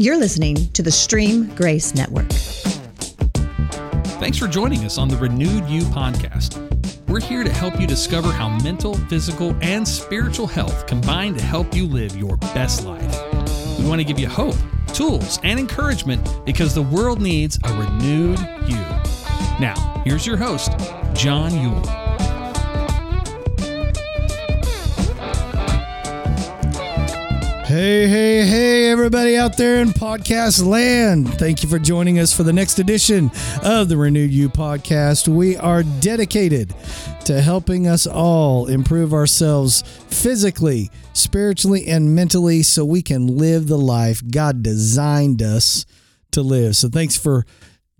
You're listening to the Stream Grace Network. Thanks for joining us on the Renewed You podcast. We're here to help you discover how mental, physical, and spiritual health combine to help you live your best life. We want to give you hope, tools, and encouragement because the world needs a renewed you. Now, here's your host, John Yule. Hey, hey, hey, everybody out there in podcast land. Thank you for joining us for the next edition of the Renewed You podcast. We are dedicated to helping us all improve ourselves physically, spiritually, and mentally so we can live the life God designed us to live. So thanks for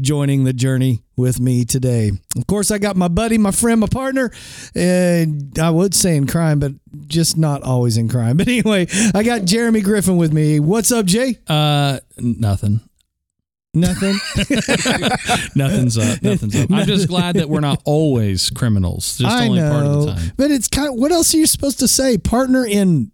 joining the journey with me today. Of course, I got my buddy, my friend, my partner, and I would say in crime, but just not always in crime. But anyway, I got Jeremy Griffin with me. What's up, Jay? Uh, nothing. Nothing. nothing's up. Nothing's up. I'm just glad that we're not always criminals. Just I only know, part of the time. but it's kind of what else are you supposed to say? Partner in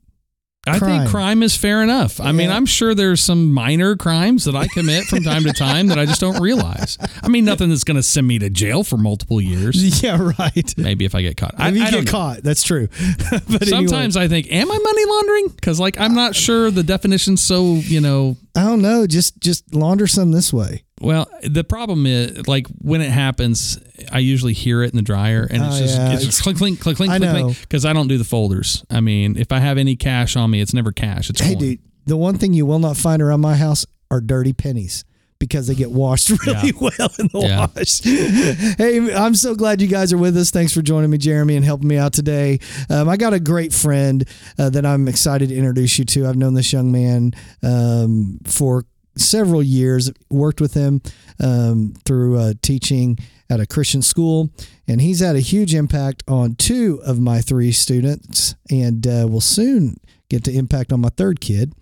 I crime. think crime is fair enough. I mean, I'm sure there's some minor crimes that I commit from time to time that I just don't realize. I mean, nothing that's going to send me to jail for multiple years. yeah, right. Maybe if I get caught. I, If you I get know. caught, that's true. but Sometimes I think, am I money laundering? Because like I'm not sure the definition's so you know. I don't know. Just just launder some this way. Well, the problem is like when it happens, I usually hear it in the dryer, and it's Oh, just yeah. it's just clink clink clink clink I clink know. clink because I don't do the folders. I mean, if I have any cash on me, it's never cash. It's Hey, coin. dude, the one thing you will not find around my house are dirty pennies because they get washed really Yeah. well in the Yeah. wash. hey, I'm so glad you guys are with us. Thanks for joining me, Jeremy, and helping me out today. Um, I got a great friend uh, that I'm excited to introduce you to. I've known this young man um, for several years, worked with him um, through uh, teaching at a Christian school, and he's had a huge impact on two of my three students, and uh, will soon get to impact on my third kid,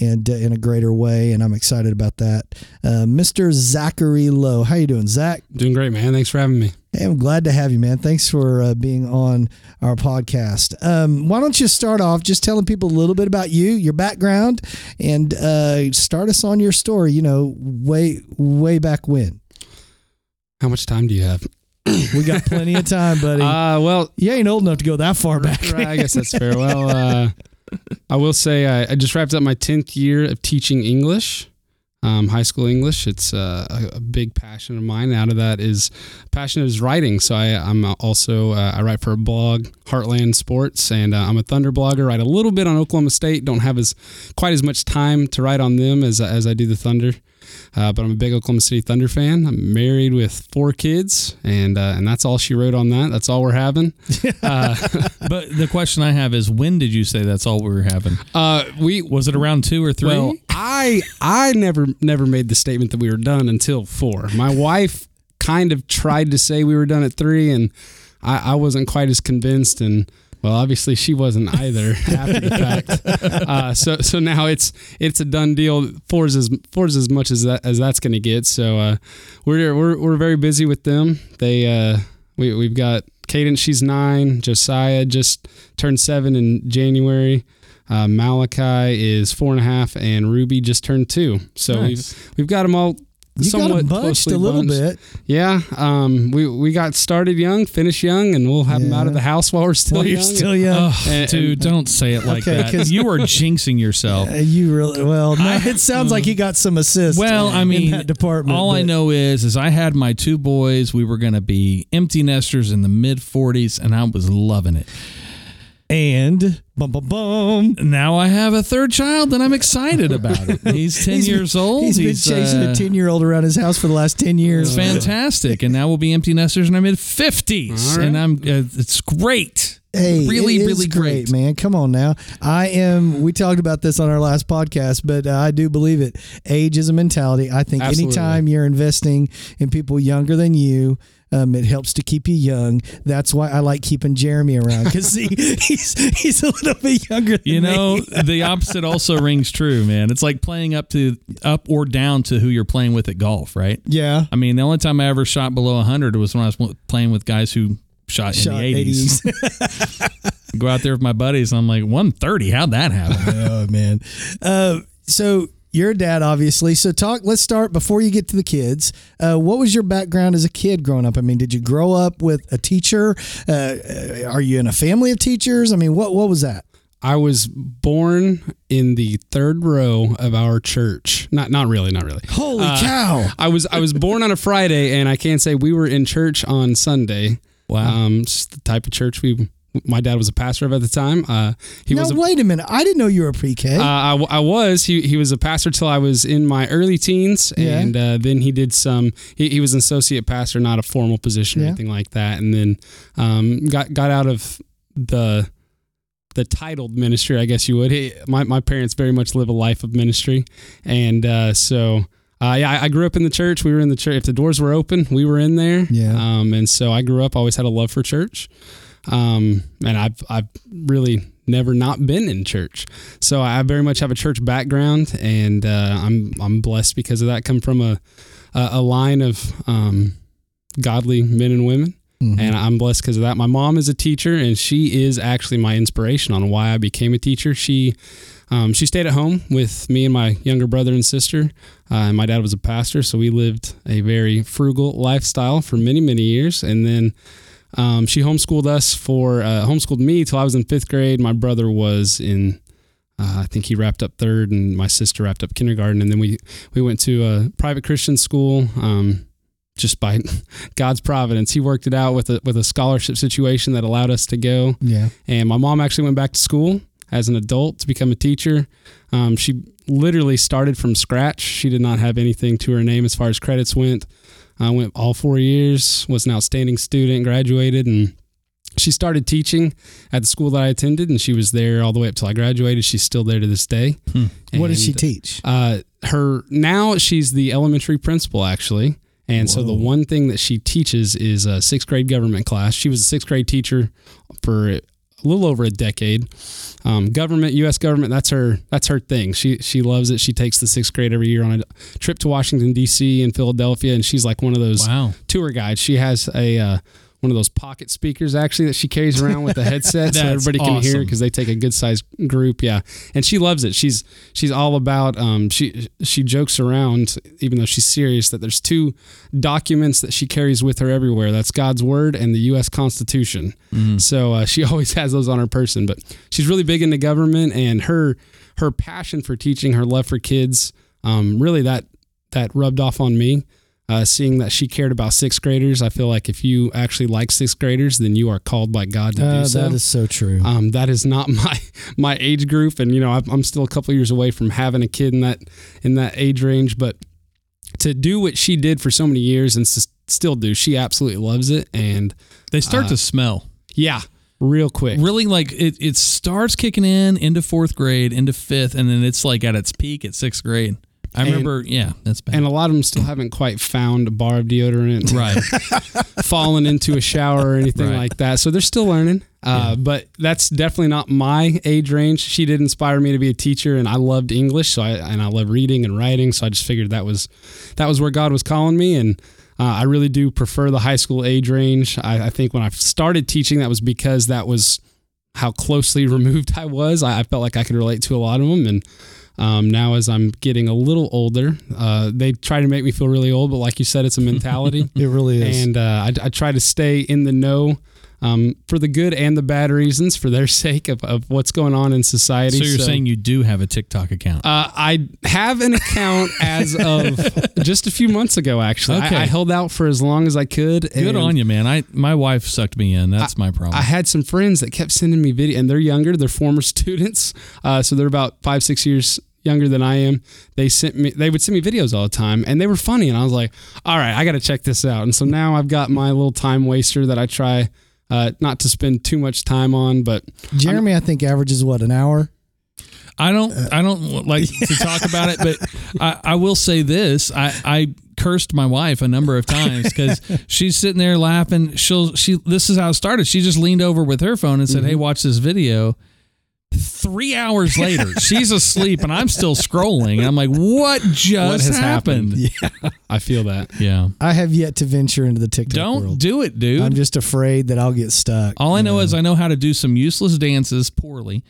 and uh, in a greater way. And I'm excited about that. Uh, Mr. Zachary Lowe, how you doing, Zach? Doing great, man. Thanks for having me. Hey, I'm glad to have you, man. Thanks for uh, being on our podcast. Um, why don't you start off just telling people a little bit about you, your background, and uh, start us on your story. You know, way way back when. How much time do you have? We got plenty of time, buddy. Uh, well, you ain't old enough to go that far back. right, I guess that's fair. Well, uh, I will say I, I just wrapped up my 10th year of teaching English, um, high school English. It's uh, a, a big passion of mine. Out of that is passion is writing. So I, I'm also uh, I write for a blog, Heartland Sports, and uh, I'm a Thunder blogger. Write a little bit on Oklahoma State. Don't have as quite as much time to write on them as as I do the Thunder. Uh, but I'm a big Oklahoma City Thunder fan. I'm married with four kids, and uh, and that's all she wrote on that. That's all we're having. Uh, But the question I have is, when did you say that's all we were having? uh, we Was it around two or three? Well, I I never never made the statement that we were done until four. My wife kind of tried to say we were done at three, and I, I wasn't quite as convinced. And well, obviously she wasn't either after the fact. Uh, so so now it's it's a done deal. Four's as four's as much as that as that's going to get. So uh, we're we're we're very busy with them. They uh, we we've got Cadence. She's nine. Josiah just turned seven in January. Uh, Malachi is four and a half, and Ruby just turned two. So Nice. we've we've got them all. You got somewhat them bunched a little bunched. bit. Yeah, um, we we got started young, finished young, and we'll have them out of the house while we're still While young. you're still young. Ugh, And- dude, don't say it like Okay, that. 'cause- You are jinxing yourself. Uh, you really well. No, I- it sounds like you got some assist. Well, I mean, in that department. All I but- know is, is I had my two boys. We were going to be empty nesters in the mid 40s, and I was loving it. And bum bum bum. Now I have a third child, and I'm excited about it. He's 10 He's years old. He's been chasing uh, a ten year old around his house for the last ten years. Fantastic, and now we'll be empty nesters in our mid 50s, All right. and I'm. Uh, it's great. Hey, Really, really great. man. Come on now. I am. We talked about this on our last podcast, but uh, I do believe it. Age is a mentality. I think Absolutely. anytime you're investing in people younger than you. Um, it helps to keep you young. That's why I like keeping Jeremy around because he, he's he's a little bit younger. Than You know, the opposite also rings true, man. It's like playing up to up or down to who you're playing with at golf, right? yeah. I mean, the only time I ever shot below 100 was when I was playing with guys who shot, Shot in the 80s. Go out there with my buddies, and I'm like, 130. How'd that happen? oh man. Uh, so you're a dad, obviously. So talk. Let's start before you get to the kids. Uh, what was your background as a kid growing up? I mean, did you grow up with a teacher? Uh, are you in a family of teachers? I mean, what what was that? I was born in the third row of our church. Not not really, not really. Holy Uh, cow! I was I was born on a Friday, and I can't say we were in church on Sunday. Wow. Um, just the type of church we. My dad was a pastor of at the time. Uh, he now was. A, wait a minute. I didn't know you were a PK. uh, I, I was. He he was a pastor till I was in my early teens, Yeah. and uh, then he did some. He, he was an associate pastor, not a formal position or Yeah. anything like that, and then um, got got out of the the titled ministry, I guess you would. He, my my parents very much live a life of ministry, and uh, so. Uh, yeah, I, I grew up in the church. We were in the church. If the doors were open, we were in there. Yeah. Um, and so I grew up. Always had a love for church. Um, and I've I've really never not been in church. So I very much have a church background, and uh, I'm I'm blessed because of that. Come from a a, a line of um, godly men and women, Mhm. and I'm blessed because of that. My mom is a teacher, and she is actually my inspiration on why I became a teacher. She um, she stayed at home with me and my younger brother and sister. Uh, and my dad was a pastor, so we lived a very frugal lifestyle for many many years, and then. Um, she homeschooled us for uh, homeschooled me till I was in fifth grade. My brother was in, uh, I think he wrapped up third, and my sister wrapped up kindergarten. And then we we went to a private Christian school. Um, just by God's providence, He worked it out with a with a scholarship situation that allowed us to go. yeah. And my mom actually went back to school as an adult to become a teacher. Um, she literally started from scratch. She did not have anything to her name as far as credits went. I went all four years, was an outstanding student, graduated, and she started teaching at the school that I attended, and she was there all the way up till I graduated. She's still there to this day. What does she teach? uh, her now she's the elementary principal actually, and so the one thing that she teaches is a sixth grade government class. She was a sixth grade teacher for a little over a decade. Um, government, U.S. government, that's her that's her thing. She she loves it. She takes the sixth grade every year on a trip to Washington D.C. and Philadelphia, and she's like one of those Wow. tour guides. She has a uh, one of those pocket speakers actually that she carries around with a headset so everybody can hear because they take a good sized group. Yeah, and she loves it. She's she's all about. Um, she she jokes around even though she's serious that there's two documents that she carries with her everywhere. That's God's word and the U.S. Constitution. So uh, she always has those on her person. But she's really big into government and her her passion for teaching, her love for kids. Um, really that that rubbed off on me. Uh, seeing that she cared about sixth graders, I feel like if you actually like sixth graders, then you are called by God to Uh, do so. that is so true. Um, that is not my my age group, and you know I'm I'm still a couple years away from having a kid in that in that age range. But to do what she did for so many years and s- still do, she absolutely loves it. And They start Uh, to smell. yeah, real quick. Really, like it, it starts kicking in into fourth grade, into fifth, and then it's like at its peak at sixth grade. I And- remember, yeah, that's bad. And a lot of them still haven't quite found a bar of deodorant, right. fallen into a shower or anything Right. like that. So they're still learning. Uh, But that's definitely not my age range. She did inspire me to be a teacher, and I loved English, so I and I love reading and writing. So I just figured that was that was where God was calling me, and uh, I really do prefer the high school age range. I, I think when I started teaching, that was because that was how closely removed I was. I, I felt like I could relate to a lot of them, and um, now as I'm getting a little older, uh, they try to make me feel really old. But like you said, it's a mentality it really is. and uh, I, I try to stay in the know um, for the good and the bad reasons for their sake of, of what's going on in society. So you're saying you do have a TikTok account? uh, I have an account as of just a few months ago. Actually, Okay. I, I held out for as long as I could. Good on you, man. I my wife sucked me in. That's my problem. I had some friends that kept sending me video, and they're younger. They're former students, uh, so they're about five, six years younger than I am. They sent me. They would send me videos all the time, and they were funny. And I was like, "All right, I got to check this out." And so now I've got my little time waster that I try uh, not to spend too much time on, but Jeremy, I think averages what an hour. I don't I don't like to talk about it, but I, I will say this. I, I cursed my wife a number of times because she's sitting there laughing. She'll she this is how it started. She just leaned over with her phone and said, Hey, watch this video. Three hours later, she's asleep and I'm still scrolling. I'm like, what just What has happened? happened? I feel that. Yeah. I have yet to venture into the TikTok Don't world. do it, dude. I'm just afraid that I'll get stuck. All I you know is I know how to do some useless dances poorly.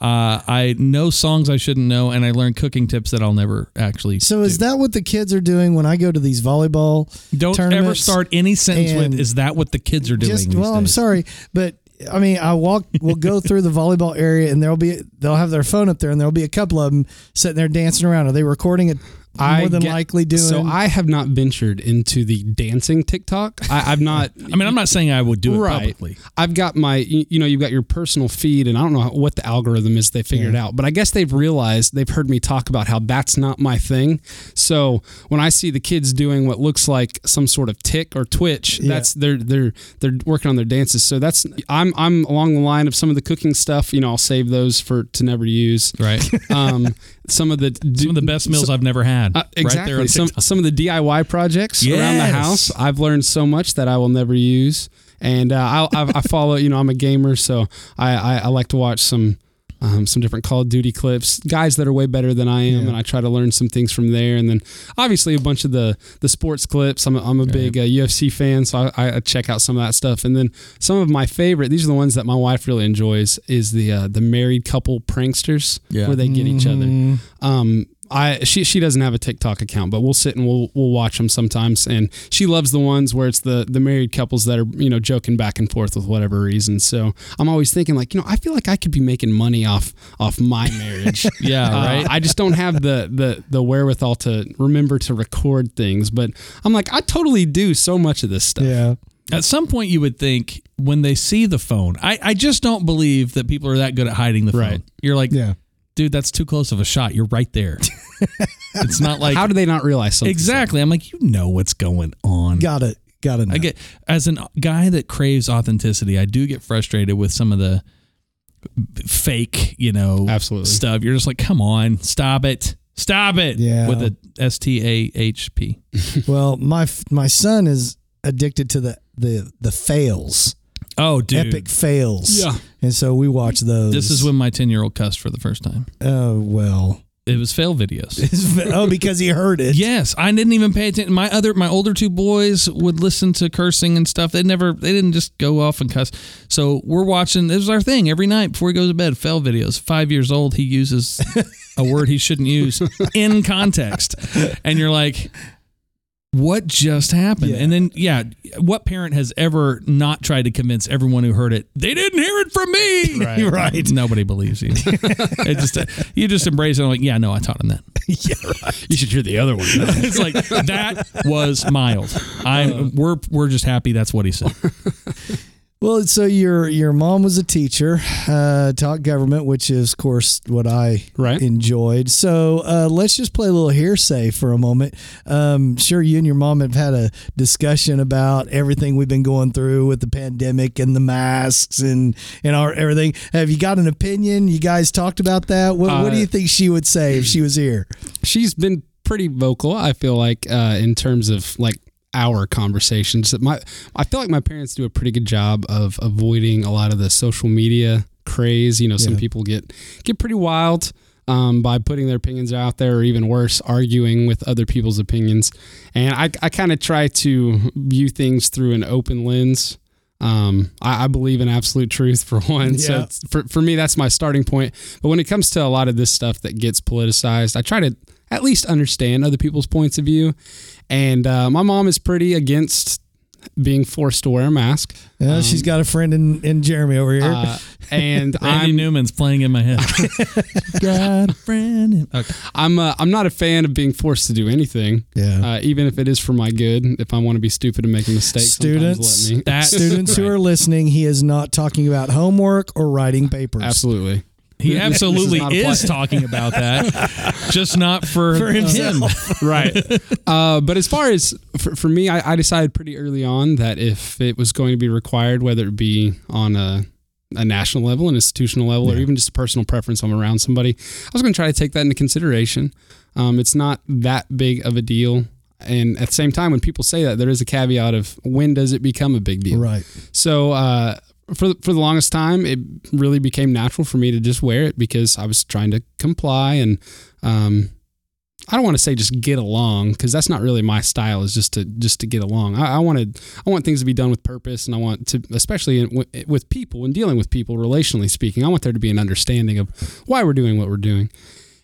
Uh, I know songs I shouldn't know, and I learned cooking tips that I'll never actually. So is do. that what the kids are doing when I go to these volleyball? Don't ever start any sentence with "Is that what the kids are doing?" Just well, I'm sorry, but I mean, I walk. We'll go through the volleyball area, and there'll be they'll have their phone up there, and there'll be a couple of them sitting there dancing around. Are they recording it? More than get- likely doing. So I have not ventured into the dancing TikTok. I, I've not. I mean, I'm not saying I would do it right. publicly. I've got my, you you know, you've got your personal feed, and I don't know what the algorithm is they figured out, but I guess they've realized they've heard me talk about how that's not my thing. So when I see the kids doing what looks like some sort of tick or twitch, Yeah. that's they're they're they're working on their dances. So that's I'm I'm along the line of some of the cooking stuff. You know, I'll save those for to never use. Right. Um, some of the Some of the best meals I've never had. uh, exactly. Right there on some some of the DIY projects around the house. I've learned so much that I will never use, and uh, I, I follow. You know, I'm a gamer, so I, I, I like to watch some. Um, some different Call of Duty clips, guys that are way better than I am, Yeah. and I try to learn some things from there. And then obviously a bunch of the the sports clips. I'm a, I'm a big uh, UFC fan, so I, I check out some of that stuff. And then some of my favorite. These are the ones that my wife really enjoys. Is the uh, the married couple pranksters Yeah. where they get each other. Mm, Um, I she she doesn't have a TikTok account, but we'll sit and we'll we'll watch them sometimes. And she loves the ones where it's the the married couples that are you know joking back and forth with whatever reason. So I'm always thinking like you know I feel like I could be making money off off my marriage. Yeah, Uh, right. I just don't have the the the wherewithal to remember to record things. But I'm like I totally do so much of this stuff. yeah. At some point, you would think when they see the phone, I, I just don't believe that people are that good at hiding the phone. Right. You're like, Yeah. Dude, that's too close of a shot. You're right there. it's not like How do they not realize something? exactly. I'm like, you know what's going on. Got it. Got it. I get as a guy that craves authenticity, I do get frustrated with some of the fake, you know, Absolutely. stuff. You're just like, come on, stop it, stop it. Yeah. with a S T A H P. Well, my my son is addicted to the the the fails, Oh, dude, epic fails. Yeah. And so we watch those. This is when my ten year old cussed for the first time. Oh well. It was fail videos. oh, because he heard it. Yes, I didn't even pay attention. My other, my older two boys would listen to cursing and stuff. They never, they didn't just go off and cuss. So we're watching. This is our thing every night before he goes to bed. Fail videos. Five years old, he uses a word he shouldn't use in context, and you're like, "What just happened?" Yeah. And then, yeah, what parent has ever not tried to convince everyone who heard it they didn't hear it from me? Right. Right. Nobody believes you. it just, you just embrace it. I'm like, yeah, no, I taught him that. yeah, right. You should hear the other one. it's like that was mild. I'm uh. we're we're just happy that's what he said. Well, so your your mom was a teacher, uh, taught government, which is, of course, what I Right. enjoyed. So uh, let's just play a little hearsay for a moment. Um, sure, you and your mom have had a discussion about everything we've been going through with the pandemic and the masks and and our everything. Have you got an opinion? You guys talked about that. What, what do Uh, you think she would say if she was here? she's been pretty vocal. I feel like uh, in terms of like our conversations. That my I feel like my parents do a pretty good job of avoiding a lot of the social media craze. You know, some Yeah. people get get pretty wild. Um, by putting their opinions out there, or even worse, arguing with other people's opinions. And I, I kind of try to view things through an open lens. Um, I, I believe in absolute truth for one. So Yeah. it's, for, for me, that's my starting point. But when it comes to a lot of this stuff that gets politicized, I try to at least understand other people's points of view. And uh, my mom is pretty against being forced to wear a mask. Uh, she's got a friend in, in Jeremy over here. Uh, and Randy I'm Newman's playing in my head. Got a friend. in- Okay. I'm uh, I'm not a fan of being forced to do anything, yeah. uh, even if it is for my good. If I want to be stupid and make a mistake, Students, let me. That Students who are listening, he is not talking about homework or writing papers. Absolutely. He absolutely not is talking about that, just not for, For him. right. Uh, but as far as for, for me, I, I decided pretty early on that if it was going to be required, whether it be on a, a national level, an institutional level, or even just a personal preference, I'm around somebody, I was going to try to take that into consideration. Um, it's not that big of a deal. And at the same time, when people say that, there is a caveat of when does it become a big deal? Right. So uh, for the- for the longest time, it really became natural for me to just wear it because I was trying to comply and um, I don't want to say just get along because that's not really my style. Is just to just to get along. I, I wanted I want things to be done with purpose, and I want to, especially in, with, with people and dealing with people, relationally speaking, I want there to be an understanding of why we're doing what we're doing.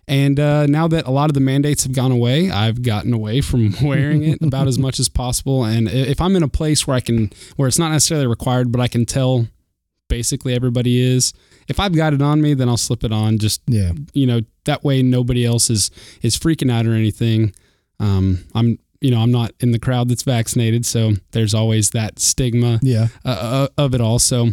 And uh, now that a lot of the mandates have gone away, I've gotten away from wearing it about as much as possible. And if I'm in a place where I can, where it's not necessarily required, but I can tell basically everybody is, if I've got it on me, then I'll slip it on. Just Yeah. you know, that way nobody else is is freaking out or anything. Um, I'm you know I'm not in the crowd that's vaccinated, so there's always that stigma Yeah. uh, uh, of it all. So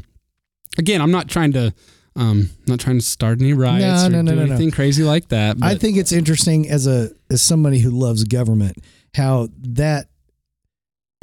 again, I'm not trying to um not trying to start any riots No, or no, no, do anything crazy like that. I think it's interesting as a as somebody who loves government, how that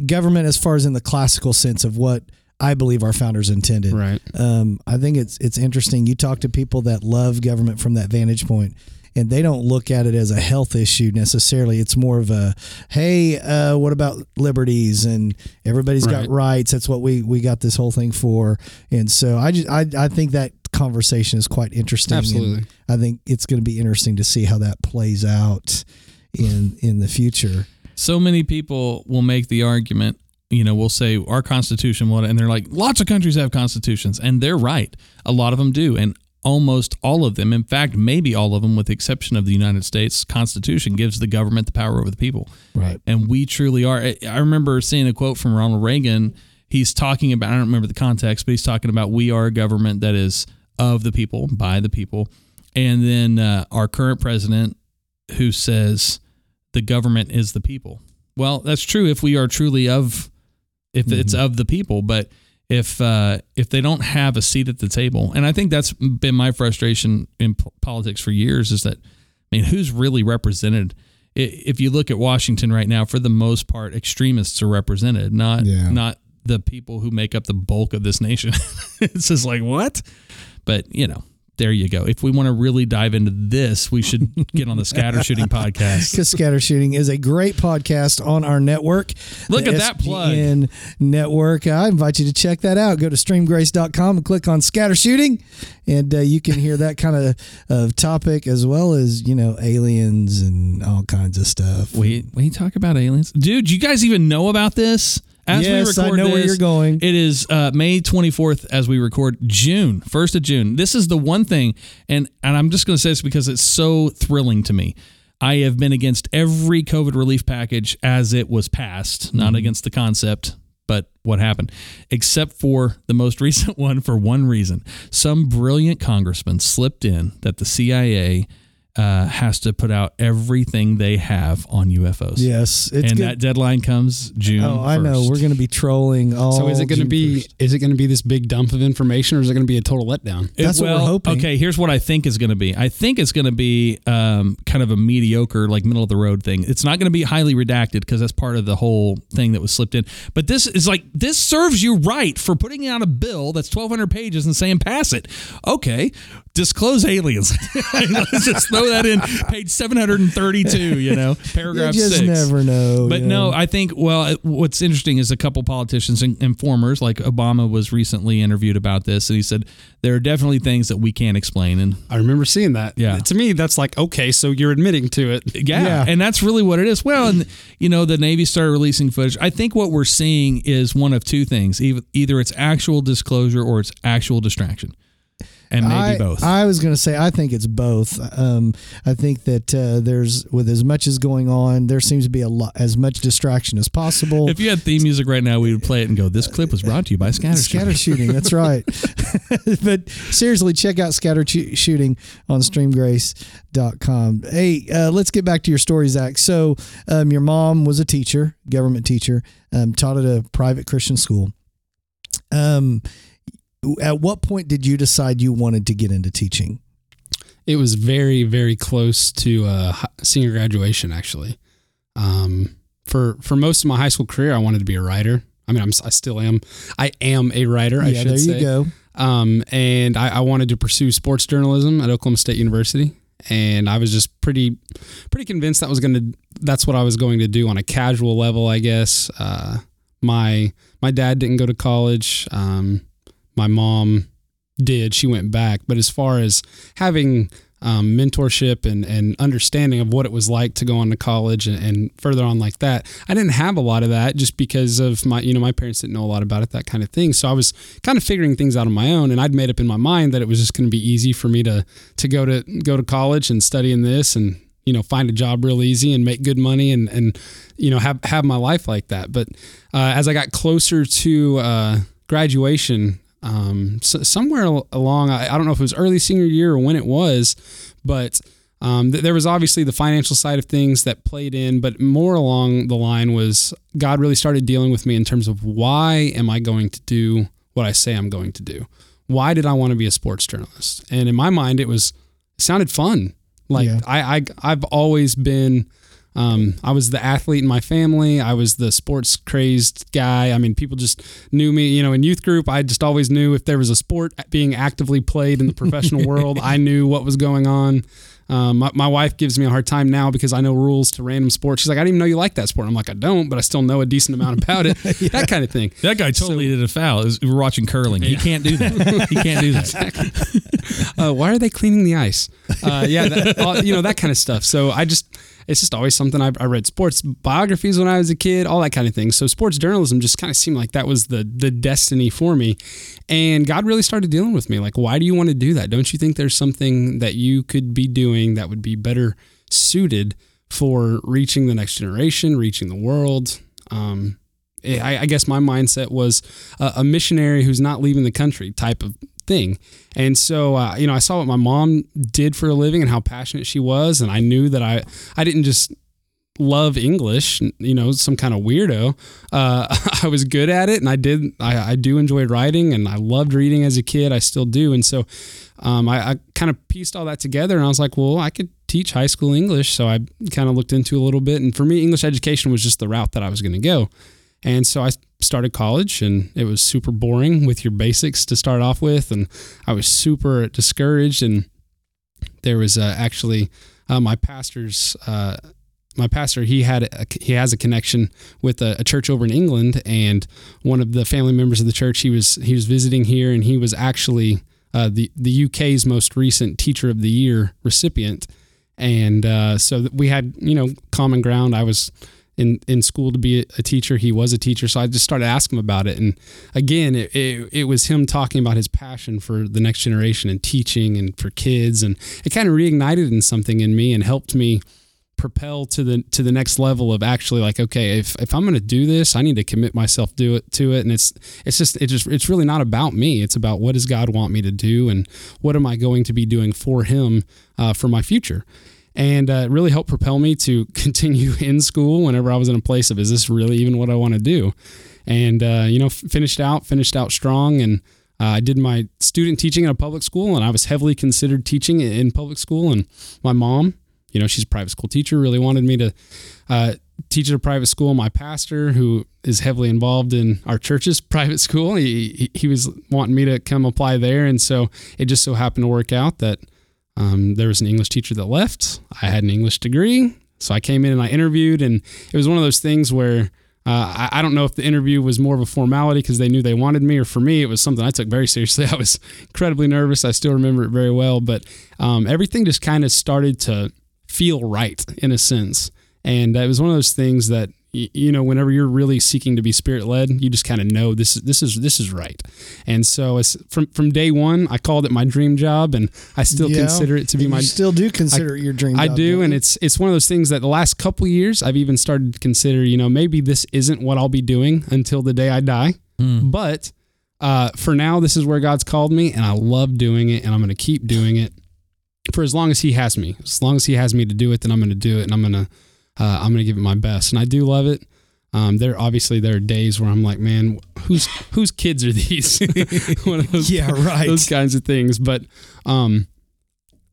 government, as far as in the classical sense of what I believe our founders intended. right. Um, I think it's it's interesting. You talk to people that love government from that vantage point, and they don't look at it as a health issue necessarily. It's more of a, hey, uh, what about liberties? And everybody's got rights. That's what we we got this whole thing for. And so I just I I think that conversation is quite interesting. and Absolutely. I think it's going to be interesting to see how that plays out in in the future. so many people will make the argument you know we'll say our constitution what and they're like lots of countries have constitutions and they're right a lot of them do and almost all of them in fact maybe all of them with the exception of the united states constitution gives the government the power over the people Right. and we truly are I- i remember seeing a quote from ronald reagan he's talking about i don't remember the context but he's talking about we are a government that is of the people by the people and then uh, our current president who says the government is the people. Well, that's true if we are truly of if it's of the people, but if uh, if they don't have a seat at the table, and I think that's been my frustration in p- politics for years is that I mean, who's really represented? If you look at Washington right now, for the most part, extremists are represented, not Yeah. not the people who make up the bulk of this nation. it's just like what? But you know, there you go. If we want to really dive into this, we should get on the Scatter Shooting podcast. Because Scatter Shooting is a great podcast on our network. Look at that plug. Network. I invite you to check that out. Go to streamgrace.com and click on Scatter Shooting, and uh, you can hear that kind of, of topic as well as, you know, aliens and all kinds of stuff. Wait, we talk about aliens, dude. You guys even know about this? As Yes, I we record know where you're going. It is uh, May 24th as we record June 1st of June. This is the one thing, and and I'm just going to say this because it's so thrilling to me. I have been against every COVID relief package as it was passed, Mm-hmm. not against the concept, but what happened, except for the most recent one for one reason. Some brilliant congressman slipped in that the CIA uh, has to put out everything they have on UFOs. Yes, it's and good. that deadline comes June. oh, I know. We're going to be trolling all. So is it going to be 1st. is it going to be this big dump of information or is it going to be a total letdown? It- That's what we're hoping. Okay, here's what I think is going to be. I think it's going to be um, kind of a mediocre, like middle of the road thing. It's not going to be highly redacted because that's part of the whole thing that was slipped in. But this is like this serves you right for putting out a bill that's 1,200 pages and saying pass it. Okay, disclose aliens. Let's just throw that in page 732. You know, paragraph You paragraph just six. never know. But you no. I think well, what's interesting is a couple politicians and informers, like Obama, was recently interviewed about this, and he said there are definitely things that we can't explain, and I remember seeing that. Yeah. To me, that's like okay, so you're admitting to it. yeah, Yeah. and that's really what it is. Well, and you know, the Navy started releasing footage. I think what we're seeing is one of two things: either it's actual disclosure or it's actual distraction, and maybe I, both. I was going to say I think it's both. Um, I think that uh, there's with as much as going on, there seems to be a lot as much distraction as possible. if you had theme music right now, we would play it and go, "This clip was brought to you by Scatter." Scatter shooting, that's right. but seriously, check out Scatter Shooting on streamgrace.com. Hey, uh, let's get back to your story, Zach. So, um, your mom was a teacher, government teacher, um, taught at a private Christian school. Um, at what point did you decide you wanted to get into teaching? It was very, very close to uh, senior graduation, actually. Um, for for most of my high school career, I wanted to be a writer. I mean, I'm, I still am. I am a writer. I yeah, should there say. you go. Um, and I, I wanted to pursue sports journalism at Oklahoma State University. And I was just pretty, pretty convinced that was going to, that's what I was going to do on a casual level, I guess. Uh, my, my dad didn't go to college. Um, my mom did. She went back, but as far as having um, mentorship and, and understanding of what it was like to go on to college and, and, further on like that. I didn't have a lot of that just because of my, you know, my parents didn't know a lot about it, that kind of thing. So I was kind of figuring things out on my own and I'd made up in my mind that it was just going to be easy for me to, to go to, go to college and study in this and, you know, find a job real easy and make good money and, and, you know, have, have my life like that. But uh, as I got closer to uh, graduation, um, so somewhere along, I, I, don't know if it was early senior year or when it was, but um, th- there was obviously the financial side of things that played in, but more along the line was God really started dealing with me in terms of why am I going to do what I say I'm going to do? Why did I want to be a sports journalist? And in my mind, it was it sounded fun. Like yeah. I, I I've always been um, I was the athlete in my family. I was the sports crazed guy. I mean, people just knew me. You know, in youth group, I just always knew if there was a sport being actively played in the professional world, I knew what was going on. Um, my, my, wife gives me a hard time now because I know rules to random sports. She's like, I didn't even know you like that sport. I'm like, I don't, but I still know a decent amount about it. yeah. That kind of thing. That guy totally so, did a foul. We're watching curling. Yeah. He can't do that. he can't do that. Exactly. Uh, why are they cleaning the ice? Uh, yeah, that, all, you know that kind of stuff. So I just it's just always something I, I read sports biographies when I was a kid, all that kind of thing. So sports journalism just kind of seemed like that was the the destiny for me. And God really started dealing with me like, why do you want to do that? Don't you think there's something that you could be doing that would be better suited for reaching the next generation, reaching the world? Um, I, I, guess my mindset was a, a missionary who's not leaving the country type of thing. And so, uh, you know, I saw what my mom did for a living and how passionate she was, and I knew that I I didn't just love English, you know, some kind of weirdo. Uh, I was good at it, and I did. I, I, do enjoy writing, and I loved reading as a kid. I still do, and so um, I, I kind of pieced all that together, and I was like, well, I could teach high school English. So I kind of looked into a little bit, and for me, English education was just the route that I was going to go. And so I started college and it was super boring with your basics to start off with. And I was super discouraged. And there was uh, actually uh, my pastor's, uh, my pastor, he had a, he has a connection with a, a, church over in England, and one of the family members of the church he was he was visiting here, and he was actually uh, the the UK's most recent Teacher of the Year recipient, and uh, so we had you know common ground. I was in in school to be a teacher. He was a teacher, so I just started asking him about it. And again, it, it, it, was him talking about his passion for the next generation and teaching and for kids, and it kind of reignited in something in me and helped me propel to the to the next level of actually like okay if, if i'm going to do this i need to commit myself do it to it. And it's it's just it just it's really not about me. It's about what does god want me to do and what am i going to be doing for him uh, for my future and uh, it really helped propel me to continue in school whenever I was in a place of is this really even what I want to do? And uh, you know, f- finished out, finished out strong, and uh, I did my student teaching in a public school, and I was heavily considered teaching in public school. And my mom, you know, she's a private school teacher, really wanted me to uh, teach at a private school. My pastor, who is heavily involved in our church's private school, he, he was wanting me to come apply there, and so it just so happened to work out that um, there was an English teacher that left. I had an English degree. So I came in and I interviewed, and it was one of those things where uh, I, I, don't know if the interview was more of a formality because they knew they wanted me, or for me, it was something I took very seriously. I was incredibly nervous. I still remember it very well, but um, everything just kind of started to feel right in a sense. And it was one of those things that you know whenever you're really seeking to be spirit led you just kind of know this is this is this is right and so it's from from day one i called it my dream job and i still yeah, consider it to be my still do consider I, it your dream job. i job, do and it's it's one of those things that the last couple years i've even started to consider you know maybe this isn't what i'll be doing until the day i die mm. but uh, for now this is where god's called me and i love doing it and i'm going to keep doing it for as long as he has me as long as he has me to do it then i'm going to do it and i'm going to uh, I'm going to give it my best. And I do love it. Um, there obviously there are days where I'm like, man, whose whose kids are these? those, yeah, right. Those kinds of things. But um,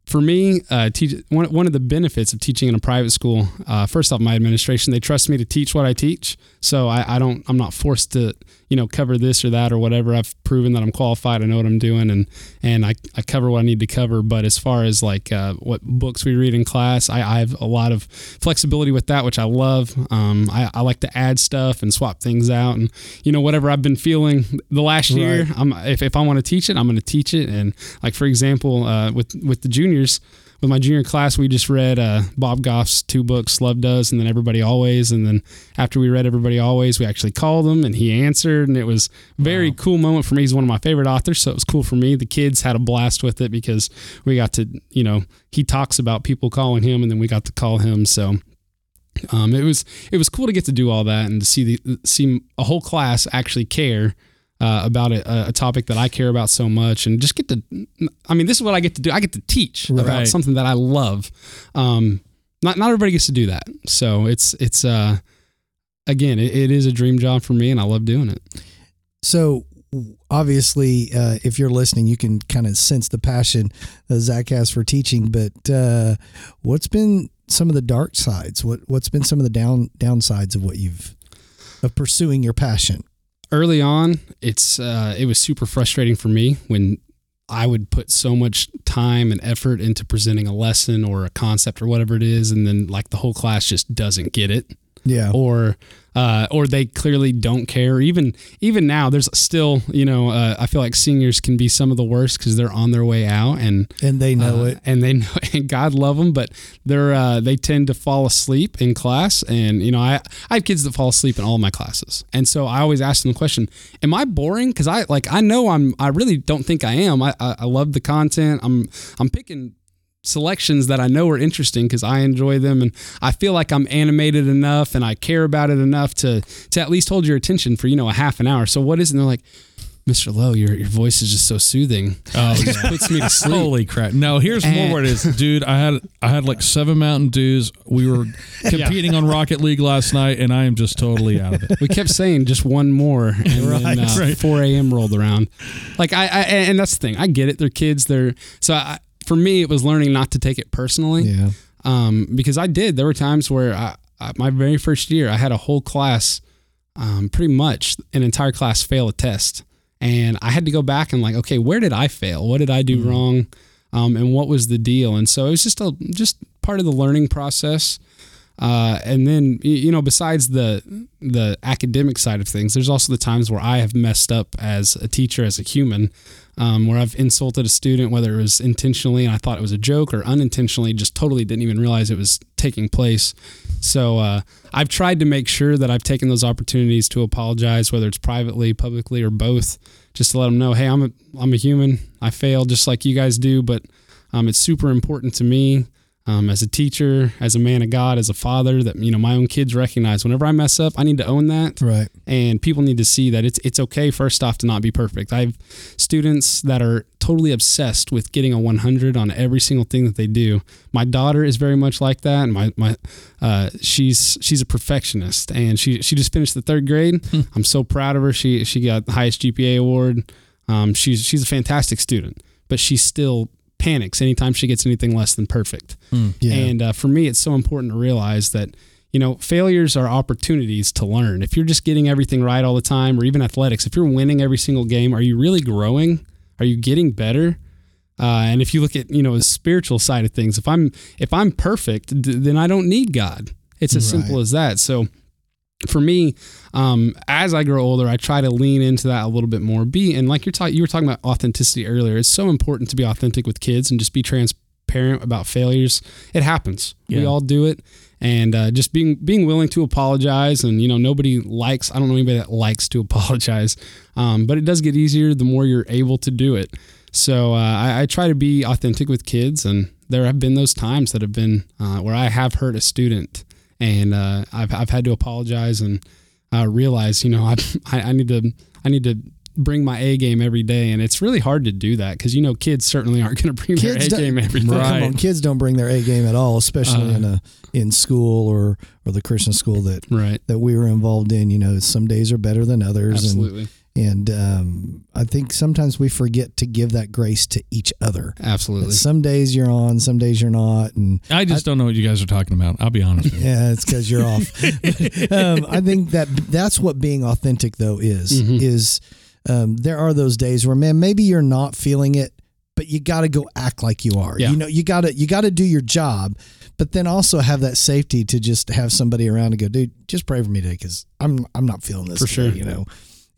for me, uh, teach, one one of the benefits of teaching in a private school, uh, first off, my administration they trust me to teach what I teach, so I, I don't I'm not forced to you know, cover this or that or whatever. I've proven that I'm qualified. I know what I'm doing, and and I, I cover what I need to cover. But as far as like uh, what books we read in class, I, I have a lot of flexibility with that, which I love. Um, I, I like to add stuff and swap things out, and you know, whatever I've been feeling the last year, Right. I'm if, if I want to teach it, I'm going to teach it. And like for example, uh, with with the juniors with my junior class, we just read uh, Bob Goff's two books, Love Does, and then Everybody Always. And then after we read Everybody Always, we actually called him and he answered. And it was a very cool moment for me. He's one of my favorite authors. So it was cool for me. The kids had a blast with it because we got to, you know, he talks about people calling him and then we got to call him. So. Um, it was it was cool to get to do all that and to see the see a whole class actually care uh, about a, a topic that I care about so much, and just get to. I mean, this is what I get to do. I get to teach about something that I love. Um, not not everybody gets to do that, so it's it's uh, again, it, it is a dream job for me, and I love doing it. So obviously, uh, if you're listening, you can kind of sense the passion that Zach has for teaching. But uh, what's been some of the dark sides? What What's been some of the down downsides of what you've of pursuing your passion? Early on, it's uh, it was super frustrating for me when I would put so much time and effort into presenting a lesson or a concept or whatever it is, and then like the whole class just doesn't get it, Yeah, or uh, or they clearly don't care. Even even now, there's still you know uh, I feel like seniors can be some of the worst because they're on their way out and and they know uh, it. and they know, and God love them, but they're uh, they tend to fall asleep in class. And you know, I I have kids that fall asleep in all of my classes, and so I always ask them the question: Am I boring? Because I like I know I'm I really don't think I am. I I, I love the content. I'm I'm picking selections that I know are interesting because I enjoy them and I feel like I'm animated enough and I care about it enough to to at least hold your attention for you know a half an hour. So what is it? And they're like. Mr. Lowe, your your voice is just so soothing. Oh, it just puts me to sleep. Holy crap! No, here's more And- what it is, dude. I had I had like seven Mountain Dews. We were competing on Rocket League last night, and I am just totally out of it. we kept saying just one more, and then uh, right. 4 a.m. rolled around. Like I, I, and that's the thing. I get it. They're kids. They're so. I, for me, it was learning not to take it personally. Yeah, Um, because I did. There were times where I, I, my very first year, I had a whole class, um, pretty much an entire class fail a test, and I had to go back and like, okay, where did I fail? What did I do wrong? Um, and what was the deal? And so it was just a just part of the learning process. Uh, and then you know, besides the the academic side of things, there's also the times where I have messed up as a teacher, as a human, um, where I've insulted a student, whether it was intentionally and I thought it was a joke, or unintentionally, just totally didn't even realize it was taking place. So uh, I've tried to make sure that I've taken those opportunities to apologize, whether it's privately, publicly, or both, just to let them know, hey, I'm a I'm a human. I fail just like you guys do, but um, it's super important to me um, as a teacher, as a man of God, as a father, that you know my own kids recognize whenever I mess up, I need to own that, right. and people need to see that it's it's okay. First off, to not be perfect. I have students that are totally obsessed with getting a 100 on every single thing that they do. My daughter is very much like that, and my my uh, she's she's a perfectionist, and she she just finished the third grade. I'm so proud of her. She she got the highest GPA award. Um, she's she's a fantastic student, but she still panics anytime she gets anything less than perfect. Yeah, And uh, for me, it's so important to realize that, you know, failures are opportunities to learn. If you're just getting everything right all the time, or even athletics, if you're winning every single game, are you really growing? Are you getting better? Uh, and if you look at you know the spiritual side of things, if I'm if I'm perfect, d- then I don't need God. It's as simple as that. So for me, um, as I grow older, I try to lean into that a little bit more. Be and like you're talking, you were talking about authenticity earlier. It's so important to be authentic with kids and just be transparent about failures. It happens. We all do it, and uh, just being being willing to apologize. And you know, nobody likes. I don't know anybody that likes to apologize, um, but it does get easier the more you're able to do it. So uh, I, I try to be authentic with kids, and there have been those times that have been uh, where I have hurt a student, and uh, I've I've had to apologize and uh, realize, you know, I, I need to I need to bring my A game every day, and it's really hard to do that because you know kids certainly aren't going to bring their A game every day. Come Right. on, kids don't bring their A game at all, especially Uh, in a in school or or the Christian school that Right. that we were involved in. You know, some days are better than others, Absolutely. And um, I think sometimes we forget to give that grace to each other. Absolutely. Some days you're on, some days you're not, and I just don't know what you guys are talking about. I'll be honest with you. yeah, it's because you're off. um, I think that that's what being authentic though is. Mhm. Is um, there are those days where man, maybe you're not feeling it, but you got to go act like you are. Yeah. You know, you got to you got to do your job, but then also have that safety to just have somebody around and go, dude, just pray for me today because I'm I'm not feeling this For today," sure. You know,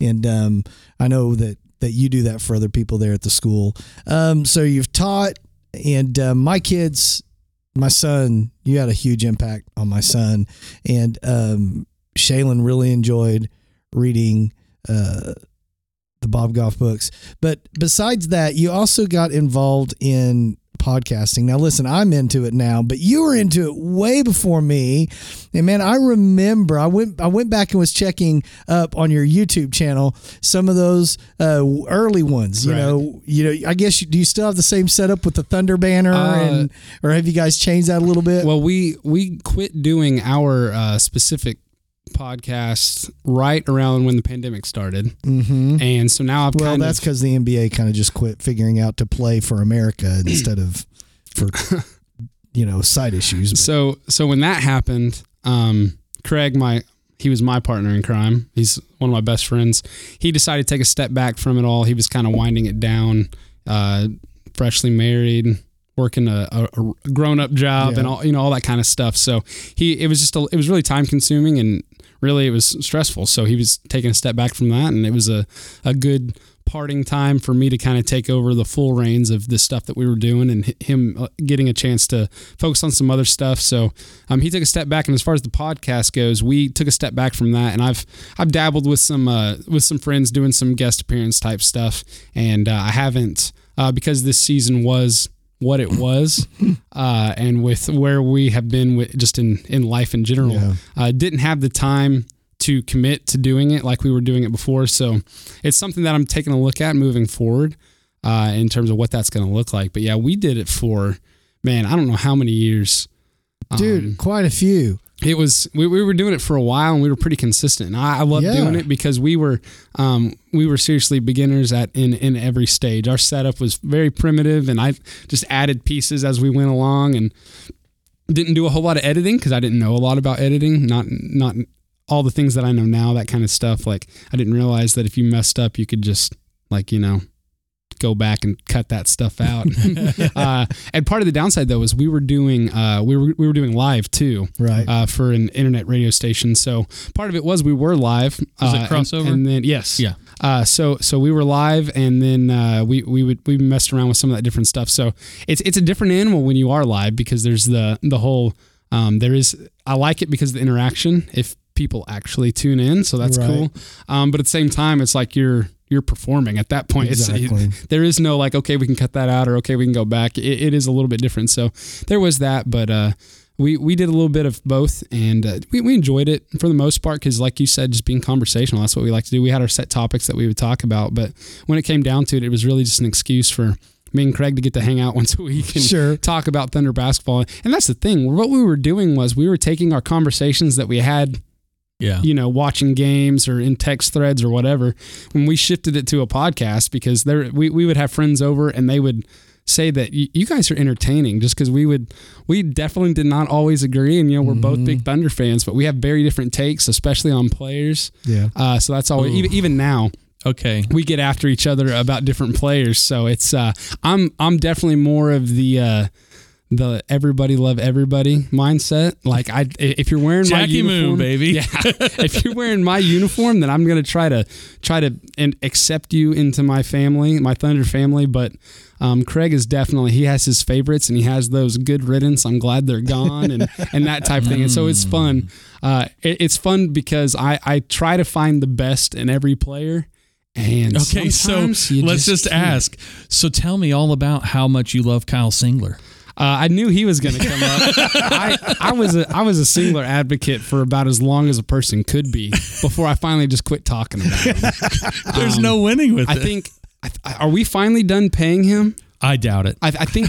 and um, I know that that you do that for other people there at the school. Um, so you've taught, and uh, my kids my son, you had a huge impact on my son, and um, Shaylin really enjoyed reading uh, the Bob Goff books. But besides that, you also got involved in podcasting. Now, listen, I'm into it now, but you were into it way before me. And man, I remember I went I went back and was checking up on your YouTube channel some of those uh, early ones. You Right. know, you know. I guess you, do you still have the same setup with the Thunder banner, Uh, and or have you guys changed that a little bit? Well, we we quit doing our uh, specific podcast right around when the pandemic started, mm-hmm. and so now I've Well, that's because the NBA kind of just quit figuring out to play for America instead of for you know side issues. But- so so when that happened, um, Craig, my he was my partner in crime. He's one of my best friends. He decided to take a step back from it all. He was kind of winding it down. Uh, freshly married, working a, a, a grown up job, Yeah. and all you know all that kind of stuff. So he it was just a, it was really time consuming and really it was stressful. So he was taking a step back from that, and it was a a good parting time for me to kind of take over the full reins of the stuff that we were doing and him uh, getting a chance to focus on some other stuff. So um, he took a step back, and as far as the podcast goes, we took a step back from that. And I've I've dabbled with some uh, with some friends doing some guest appearance type stuff, and uh, I haven't uh, because this season was what it was, uh, and with where we have been with just in in life in general, Yeah. uh, didn't have the time to commit to doing it like we were doing it before. So it's something that I'm taking a look at moving forward uh, in terms of what that's going to look like. But yeah, we did it for man, I don't know how many years. dude, Um, quite a few. It was we, we were doing it for a while and we were pretty consistent. And I, I love Yeah. doing it because we were um, we were seriously beginners at in in every stage. Our setup was very primitive, and I just added pieces as we went along and didn't do a whole lot of editing because I didn't know a lot about editing. Not not all the things that I know now, that kind of stuff. Like I didn't realize that if you messed up, you could just like you know go back and cut that stuff out. uh, and part of the downside though was we were doing uh, we were we were doing live too Right. uh, for an internet radio station. So part of it was we were live. Was it uh, and- crossover? And, then yes, Yeah. Uh, so so we were live, and then uh, we we would we messed around with some of that different stuff. So it's it's a different animal when you are live because there's the the whole um, there is I like it because of the interaction. If people actually tune in, so that's Right. cool. Um, but at the same time, it's like you're you're performing at that point. Exactly. It's, there is no like okay we can cut that out or okay we can go back. It, it is a little bit different. So there was that, but uh, we we did a little bit of both, and uh, we we enjoyed it for the most part because, like you said, just being conversational. That's what we like to do. We had our set topics that we would talk about, but when it came down to it, it was really just an excuse for me and Craig to get to hang out once a week and Sure. talk about Thunder basketball. And that's the thing. What we were doing was we were taking our conversations that we had Yeah. you know, watching games or in text threads or whatever, when we shifted it to a podcast because there we, we would have friends over and they would say that you guys are entertaining just because we would we definitely did not always agree and you know we're both big thunder fans but we have very different takes especially on players Yeah. uh, so that's always Ooh. even, even now Okay. we get after each other about different players so it's uh i'm i'm definitely more of the uh the everybody love everybody mindset like i if you're wearing my Jackie Moo, uniform baby. yeah if you're wearing my uniform then i'm gonna try to try to and accept you into my family my thunder family but um, Craig is definitely he has his favorites and he has those good riddance. I'm glad they're gone and and that type of thing. And so it's fun. Uh, it- it's fun because I I try to find the best in every player. And Okay, so let's just, can't. ask. So tell me all about how much you love Kyle Singler. Uh, I knew he was going to come up. I, I was a I was a Singler advocate for about as long as a person could be before I finally just quit talking about him. There's Um, no winning with I it. think are we finally done paying him? I doubt it. I, I think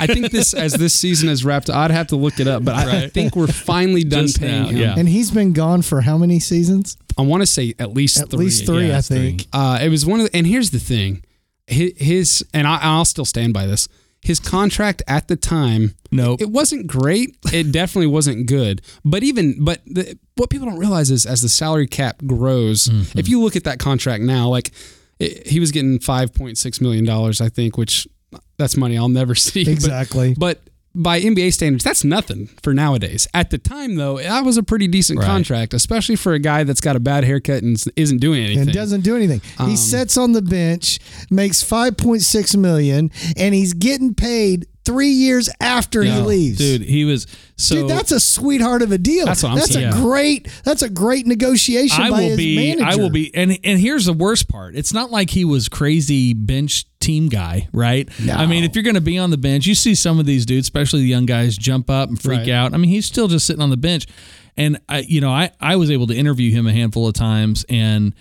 I think this as this season has wrapped. I'd have to look it up, but I, I think we're finally done Just paying now, him. yeah. And he's been gone for how many seasons? I want to say at least At three. least three, Yeah, I it's three. think. Uh, it was one of the, and here's the thing, his, his and I, I'll still stand by this. His contract at the time, Nope. it wasn't great. It definitely wasn't good. But even but the, what people don't realize is as the salary cap grows, Mm-hmm. if you look at that contract now, like it, he was getting five point six million dollars, I think, which that's money I'll never see. But- Exactly. but by NBA standards, that's nothing for nowadays. At the time, though, that was a pretty decent Right. contract, especially for a guy that's got a bad haircut and isn't doing anything. and doesn't do anything. Um, he sits on the bench, makes 5.6 million, and he's getting paid three years after he No, leaves. dude. He was so. Dude, that's a sweetheart of a deal. That's what I'm That's saying. a Yeah. great. That's a great negotiation I by will his be. manager. I will be. And and here's the worst part. It's not like he was crazy bench team guy, right? I mean, if you're going to be on the bench, you see some of these dudes, especially the young guys, jump up and freak Right. out. I mean, he's still just sitting on the bench. And I, you know, I I was able to interview him a handful of times, and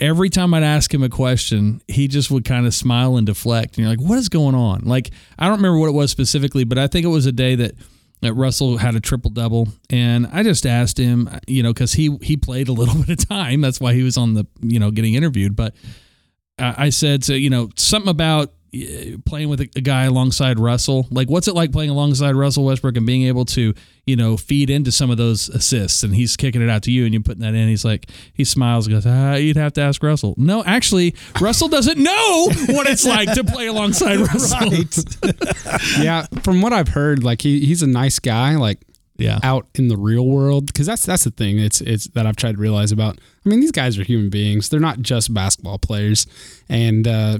every time I'd ask him a question, he just would kind of smile and deflect. And you're like, what is going on? Like, I don't remember what it was specifically, but I think it was a day that that Russell had a triple double, and I just asked him, you know, because he he played a little bit of time. That's why he was on the you know getting interviewed. But I, I said, so you know, something about playing with a, a guy alongside Russell. Like, what's it like playing alongside Russell Westbrook and being able to you know feed into some of those assists? And he's kicking it out to you, and you're putting that in. He's like, he smiles, and goes, ah, you'd have to ask Russell. No, actually, Russell doesn't know what it's like to play alongside Russell. yeah, from what I've heard, like he, he's a nice guy, like Yeah. out in the real world, because that's that's the thing. It's it's that I've tried to realize about. I mean, these guys are human beings. They're not just basketball players. And uh,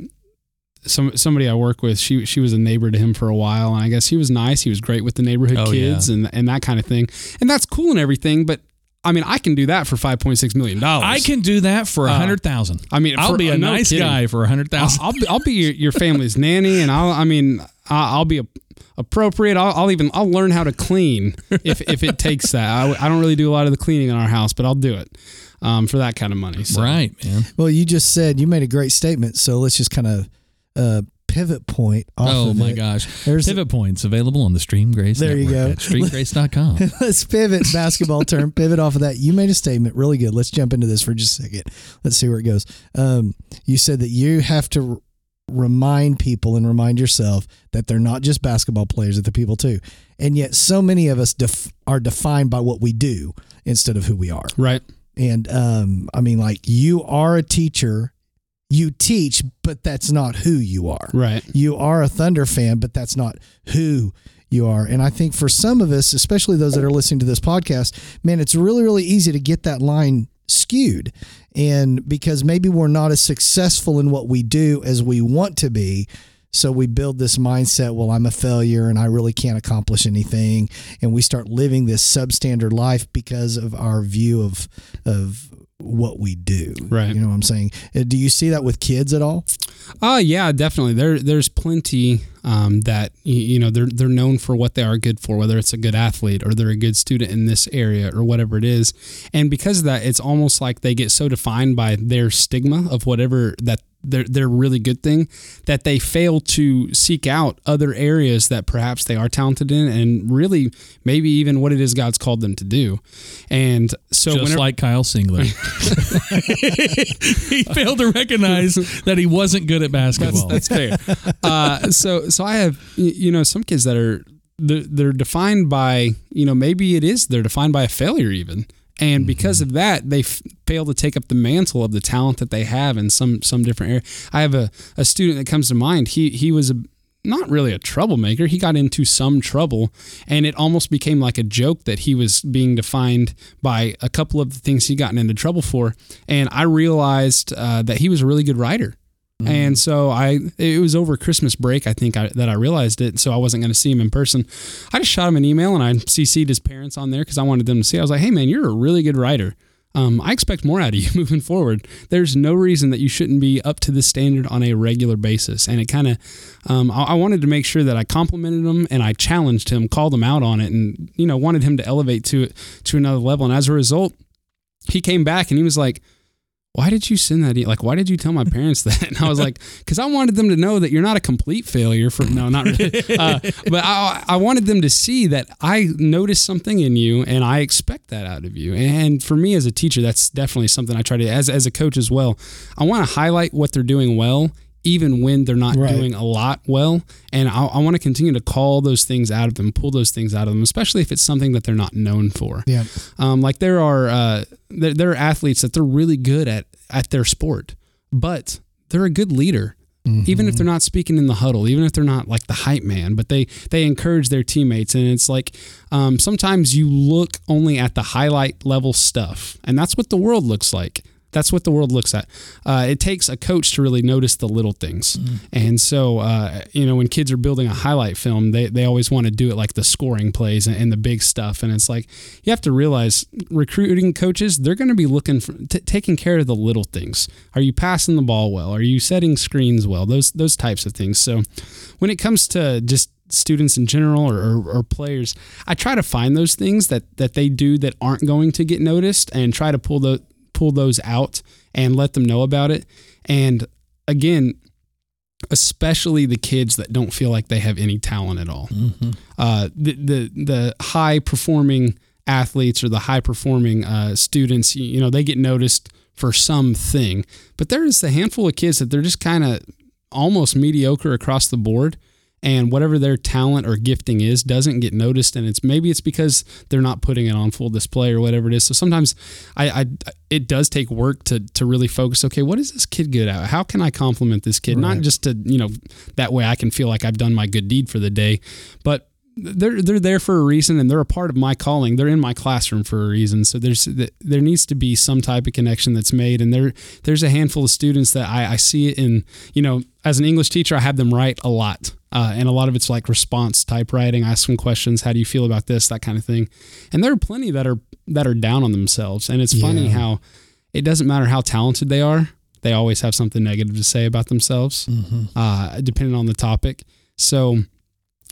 some somebody I work with, she she was a neighbor to him for a while, and I guess he was nice. He was great with the neighborhood Oh, kids and and that kind of thing. And that's cool and everything, but. I mean, I can do that for five point six million dollars. I can do that for a hundred thousand. I mean, I'll for- be a no nice kidding. guy for a hundred I'll. I'll be, I'll be your, your family's nanny, and I'll I mean I'll, I'll be a, appropriate. I'll, I'll even I'll learn how to clean if if it takes that. I, I don't really do a lot of the cleaning in our house, but I'll do it um, for that kind of money. So. Right, man. Well, you just said you made a great statement, so let's just kind of uh, pivot point off Oh my it. gosh. There's Pivot points available on the Stream Grace There you go. at streamgrace.com. Let's pivot basketball term. Pivot off of that. You made a statement really good. Let's jump into this for just a second. Let's see where it goes. Um, you said that you have to r- remind people and remind yourself that they're not just basketball players; that they're people too. And yet, so many of us def- are defined by what we do instead of who we are. Right. And um, I mean, like you are a teacher, you teach, but that's not who you are Right. you are a Thunder fan, but that's not who you are. And I think for some of us, especially those that are listening to this podcast, man, it's really, really easy to get that line skewed. And because maybe we're not as successful in what we do as we want to be. So we build this mindset, well, I'm a failure and I really can't accomplish anything. And we start living this substandard life because of our view of of what we do. Right. You know what I'm saying? Uh, Do you see that with kids at all? Oh yeah, definitely. There, there's plenty um, that you know they're they're known for what they are good for, whether it's a good athlete or they're a good student in this area or whatever it is. And because of that, it's almost like they get so defined by their stigma of whatever that their their really good thing that they fail to seek out other areas that perhaps they are talented in and really maybe even what it is God's called them to do. And so Just whenever, like Kyle Singler. he failed to recognize that he wasn't good at basketball. That's, that's fair. Uh, so so I have you know some kids that are they're, they're defined by you know maybe it is they're defined by a failure even, and because of that they f- fail to take up the mantle of the talent that they have in some some different area. I have a, a student that comes to mind. He he was a not really a troublemaker. He got into some trouble, and it almost became like a joke that he was being defined by a couple of the things he gotten into trouble for. And I realized uh, that he was a really good writer. And so I, it was over Christmas break, I think, I, that I realized it. So I wasn't going to see him in person. I just shot him an email and I CC'd his parents on there because I wanted them to see. I was like, hey, man, you're a really good writer. Um, I expect more out of you moving forward. There's no reason that you shouldn't be up to this standard on a regular basis. And it kind of, um, I, I wanted to make sure that I complimented him and I challenged him, called him out on it, and you know wanted him to elevate to to another level. And as a result, he came back and he was like, why did you send that? E-? Like, why did you tell my parents that? And I was like, because I wanted them to know that you're not a complete failure. For no, not really. Uh, but I, I wanted them to see that I noticed something in you, and I expect that out of you. And for me as a teacher, that's definitely something I try to. As as a coach as well, I want to highlight what they're doing well, even when they're not Right. doing a lot well. And I, I want to continue to call those things out of them, pull those things out of them, especially if it's something that they're not known for. Yeah. Um, like there are uh, there, there are athletes that they're really good at at their sport, but they're a good leader. Even if they're not speaking in the huddle, even if they're not like the hype man, but they they encourage their teammates, and it's like um, sometimes you look only at the highlight level stuff, and that's what the world looks like. That's what the world looks at. Uh, it takes a coach to really notice the little things. And so, uh, you know, when kids are building a highlight film, they, they always want to do it like the scoring plays and, and the big stuff. And it's like, you have to realize recruiting coaches, they're going to be looking for t- taking care of the little things. Are you passing the ball well? Are you setting screens well? Those, those types of things. So when it comes to just students in general or, or, or players, I try to find those things that, that they do that aren't going to get noticed and try to pull the, pull those out and let them know about it. And again, especially the kids that don't feel like they have any talent at all. Uh, the, the the high performing athletes or the high performing uh, students, you, you know, they get noticed for something, but there is a handful of kids that they're just kind of almost mediocre across the board. And whatever their talent or gifting is doesn't get noticed, and it's maybe it's because they're not putting it on full display or whatever it is. So sometimes I, I it does take work to to really focus. Okay, what is this kid good at? How can I compliment this kid? Not just to you know that way I can feel like I've done my good deed for the day, but they're they're there for a reason and they're a part of my calling. They're in my classroom for a reason. So there's there needs to be some type of connection that's made. And there there's a handful of students that I, I see it in. You know, as an English teacher, I have them write a lot. Uh, and a lot of it's like response type writing. Ask questions. How do you feel about this? That kind of thing. And there are plenty that are that are down on themselves. And it's funny Yeah. how it doesn't matter how talented they are. They always have something negative to say about themselves, uh, depending on the topic. So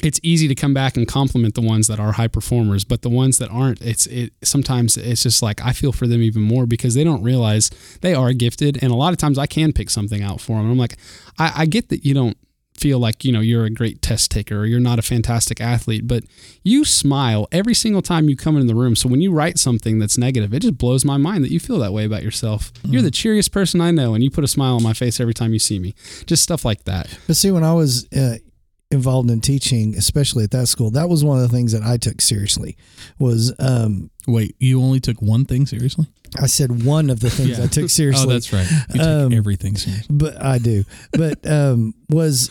it's easy to come back and compliment the ones that are high performers, but the ones that aren't, it's it sometimes it's just like I feel for them even more because they don't realize they are gifted, and a lot of times I can pick something out for them. I'm like, I, I get that you don't feel like you know you're a great test taker or you're not a fantastic athlete, but you smile every single time you come in the room. So when you write something that's negative, it just blows my mind that you feel that way about yourself. You're the cheeriest person I know, and you put a smile on my face every time you see me. Just stuff like that. But see, when I was uh, involved in teaching, especially at that school, that was one of the things that I took seriously. Was um, Wait, you only took one thing seriously? I said one of the things I took seriously. Oh, that's right. You take Um, everything seriously. but I do. But um, was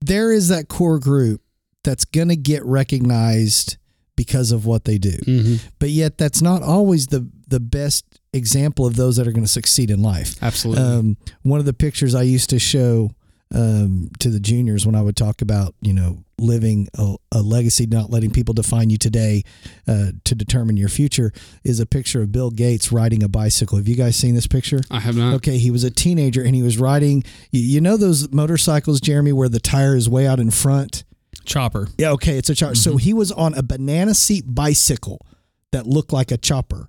there is that core group that's going to get recognized because of what they do, Mm-hmm. but yet that's not always the the best example of those that are going to succeed in life. Absolutely. Um, one of the pictures I used to show um, to the juniors when I would talk about, you know, living a, a legacy, not letting people define you today uh, to determine your future, is a picture of Bill Gates riding a bicycle. Have you guys seen this picture? I have not. Okay, he was a teenager and he was riding. You, you know those motorcycles, Jeremy, where the tire is way out in front. Chopper. Yeah, okay, it's a chopper. So he was on a banana seat bicycle that looked like a chopper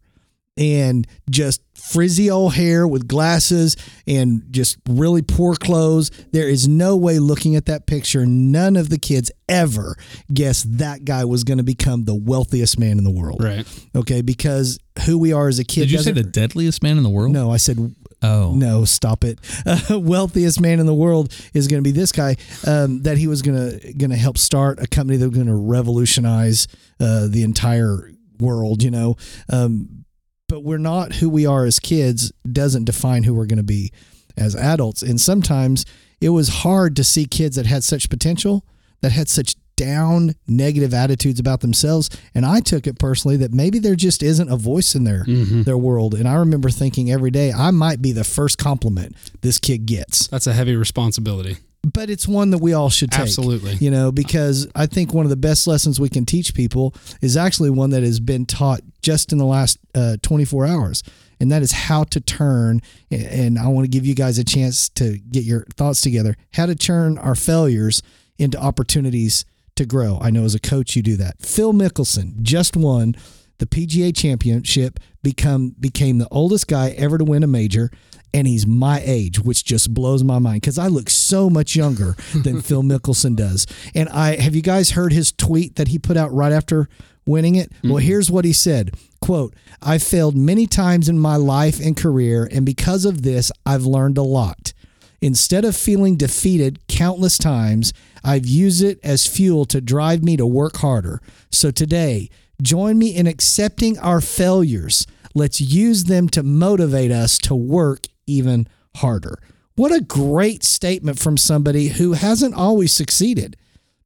and just frizzy old hair with glasses and just really poor clothes. There is no way looking at that picture, none of the kids ever guessed that guy was going to become the wealthiest man in the world. Right. Okay, because who we are as a kid. Did you say the deadliest man in the world? No, I said Oh. no, stop it. Uh, wealthiest man in the world is going to be this guy. Um, that he was going to going to help start a company that was going to revolutionize uh, the entire world. You know, um, but we're not who we are as kids. Doesn't define who we're going to be as adults. And sometimes it was hard to see kids that had such potential that had such down negative attitudes about themselves and i took it personally that maybe there just isn't a voice in their mm-hmm. their world and i remember thinking every day i might be the first compliment this kid gets That's a heavy responsibility. But it's one that we all should take Absolutely. you know because i think one of the best lessons we can teach people is actually one that has been taught just in the last uh, 24 hours and that is how to turn and i want to give you guys a chance to get your thoughts together how to turn our failures into opportunities to grow. I know as a coach you do that. Phil mickelson just won the PGA Championship, become became the oldest guy ever to win a major, and he's my age, which just blows my mind because I look so much younger than Phil Mickelson does. And I have you guys heard his tweet that he put out right after winning it? Well, mm-hmm. here's what he said. Quote, I've failed many times in my life and career, and because of this, I've learned a lot. Instead of feeling defeated countless times, I've used it as fuel to drive me to work harder. So today, join me in accepting our failures. Let's use them to motivate us to work even harder. What a great statement from somebody who hasn't always succeeded,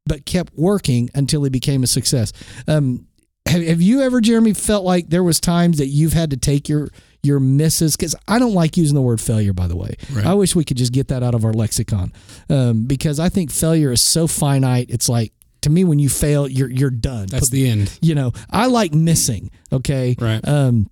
but kept working until he became a success. Um, have, have you ever, Jeremy, felt like there was times that you've had to take your your misses? Because I don't like using the word failure. By the way, Right. I wish we could just get that out of our lexicon um, because I think failure is so finite. It's like to me, when you fail, you're you're done. That's the end. you know, I like missing. Okay, Right. um,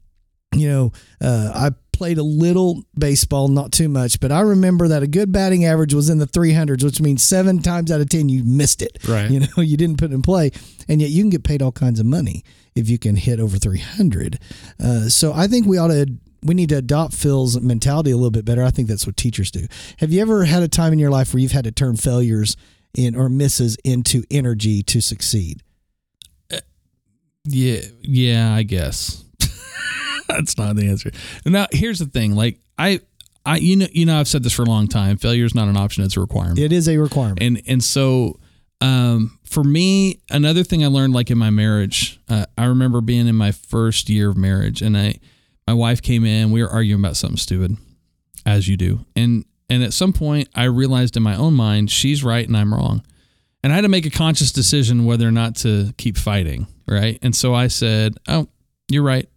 you know, uh, I played a little baseball, not too much, but I remember that a good batting average was in the 300s, which means seven times out of 10 you missed it. Right. You know, you didn't put it in play. And yet you can get paid all kinds of money if you can hit over 300. Uh, so I think we ought to. We need to adopt Phil's mentality a little bit better. I think that's what teachers do. Have you ever had a time in your life where you've had to turn failures in or misses into energy to succeed? Yeah, yeah, I guess. That's not the answer. Now, here's the thing. Like I I you know you know I've said this for a long time. Failure is not an option, it's a requirement. It is a requirement. and and so um for me another thing i learned like in my marriage uh, i remember being in my first year of marriage and i my wife came in we were arguing about something stupid as you do and and at some point i realized in my own mind she's right and i'm wrong and i had to make a conscious decision whether or not to keep fighting right and so i said oh you're right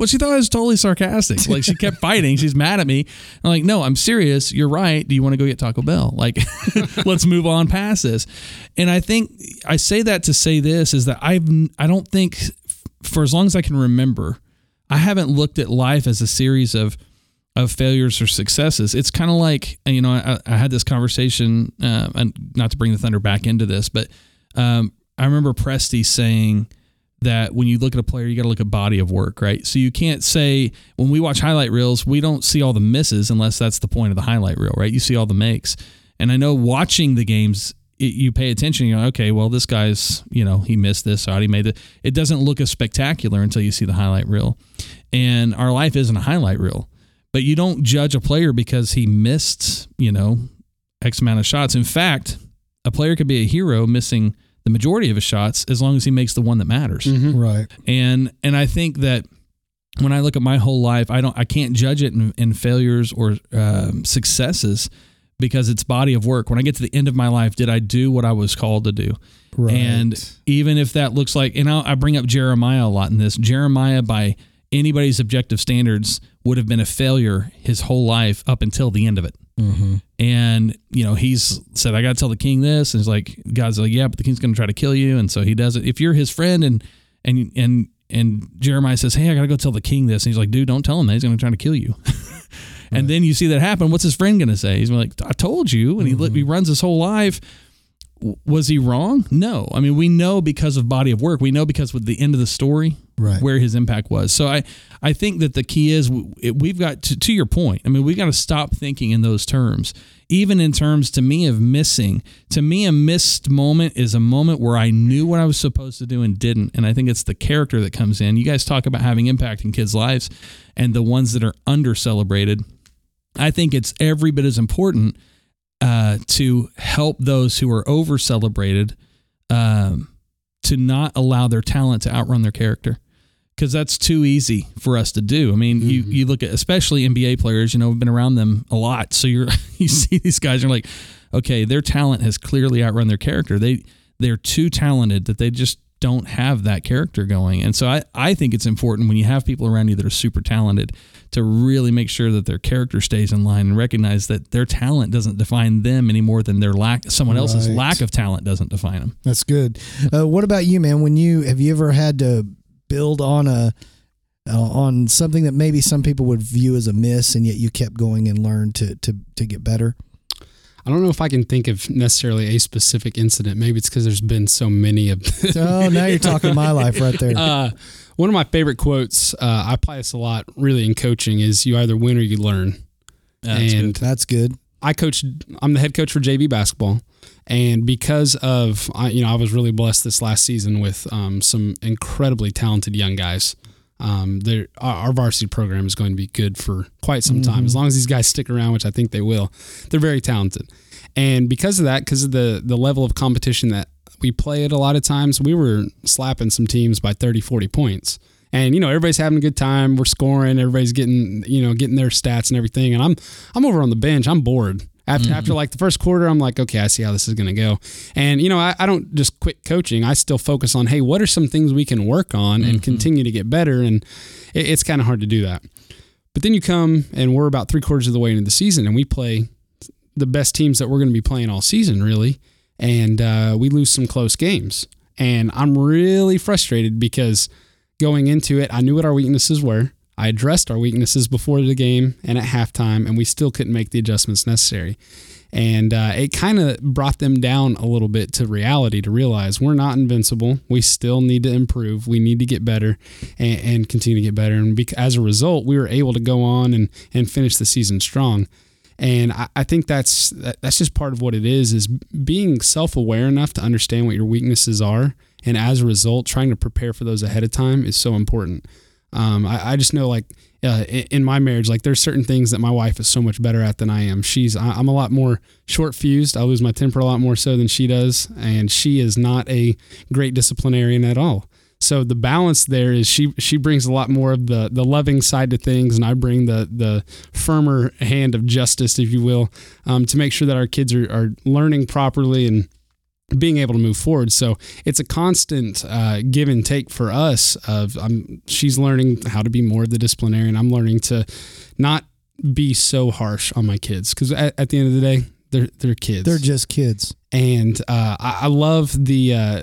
well, she thought I was totally sarcastic. Like she kept fighting. She's mad at me. I'm like, no, I'm serious. You're right. Do you want to go get Taco Bell? Like, let's move on past this. And I think I say that to say this is that I've I don't think for as long as I can remember, I haven't looked at life as a series of of failures or successes. It's kind of like you know I, I had this conversation, uh, and not to bring the thunder back into this, but um, I remember Presti saying that when you look at a player, you got to look at body of work, right? So you can't say when we watch highlight reels, we don't see all the misses unless that's the point of the highlight reel, right? You see all the makes. And I know watching the games, it, you pay attention. You know, okay, well, this guy's, you know, he missed this shot, he made it. It doesn't look as spectacular until you see the highlight reel. And our life isn't a highlight reel, but you don't judge a player because he missed, you know, X amount of shots. In fact, a player could be a hero missing the majority of his shots as long as he makes the one that matters Right. and and I think that when I look at my whole life, I don't I can't judge it in, in failures or um, successes because it's body of work. When I get to the end of my life, did I do what I was called to do? Right. And even if that looks like, and I'll, I bring up Jeremiah a lot in this. Jeremiah, by anybody's objective standards, would have been a failure his whole life up until the end of it. And you know, he's said, "I got to tell the king this," and he's like, "God's like, yeah, but the king's going to try to kill you," and so he does it. If you're his friend, and and and and Jeremiah says, "Hey, I got to go tell the king this," and he's like, "Dude, don't tell him that. He's going to try to kill you." and then you see that happen. What's his friend going to say? He's like, "I told you," and he li- mm-hmm. he runs his whole life. Was he wrong? No. I mean, we know because of body of work. We know because with the end of the story, Right. where his impact was. So I, I think that the key is we've got to, to your point. I mean, we've got to stop thinking in those terms, even in terms to me of missing. To me, a missed moment is a moment where I knew what I was supposed to do and didn't. And I think it's the character that comes in. You guys talk about having impact in kids' lives, and the ones that are under celebrated. I think it's every bit as important uh, to help those who are over celebrated um, to not allow their talent to outrun their character because that's too easy for us to do. I mean, you you look at especially NBA players. You know, we've been around them a lot, so you're you see these guys. You're like, okay, their talent has clearly outrun their character. They they're too talented that they just don't have that character going. And so I, I think it's important when you have people around you that are super talented to really make sure that their character stays in line and recognize that their talent doesn't define them any more than their lack someone else's Right. lack of talent doesn't define them. That's good. Uh, what about you, man? When you have you ever had to build on a uh, on something that maybe some people would view as a miss, and yet you kept going and learned to to to get better? I don't know if I can think of necessarily a specific incident. Maybe it's because there's been so many of. Them. oh, now you're talking my life right there. Uh, one of my favorite quotes, uh, I apply this a lot really in coaching, is you either win or you learn. That's and That's good. I coach. I'm the head coach for JV basketball, and because of I, you know, I was really blessed this last season with um, some incredibly talented young guys. Um, our, our varsity program is going to be good for quite some time, as long as these guys stick around, which I think they will. They're very talented, and because of that, because of the the level of competition that we play at a lot of times, we were slapping some teams by 30, 40 points. And you know everybody's having a good time. We're scoring. Everybody's getting you know getting their stats and everything. And I'm I'm over on the bench. I'm bored. After, after like the first quarter, I'm like, okay, I see how this is going to go. And, you know, I, I don't just quit coaching. I still focus on, hey, what are some things we can work on and continue to get better? And it, it's kind of hard to do that. But then you come and we're about three quarters of the way into the season and we play the best teams that we're going to be playing all season, really. And uh, we lose some close games. And I'm really frustrated because going into it, I knew what our weaknesses were. I addressed our weaknesses before the game and at halftime, and we still couldn't make the adjustments necessary. And uh, it kind of brought them down a little bit to reality to realize we're not invincible. We still need to improve. We need to get better and, and continue to get better. And as a result, we were able to go on and, and finish the season strong. And I, I think that's that, that's just part of what it is is being self aware enough to understand what your weaknesses are, and as a result, trying to prepare for those ahead of time is so important. Um, I, I just know like uh, in, my marriage, like there's certain things that my wife is so much better at than I am. She's I, I'm a lot more short fused. I lose my temper a lot more so than she does, and she is not a great disciplinarian at all. So the balance there is she she brings a lot more of the the loving side to things, and I bring the the firmer hand of justice, if you will, um, to make sure that our kids are, are learning properly and being able to move forward. So it's a constant uh, give and take for us. Of I'm she's learning how to be more of the disciplinarian. I'm learning to not be so harsh on my kids because at, at the end of the day, they're they're kids They're just kids. and uh, I, I love the uh,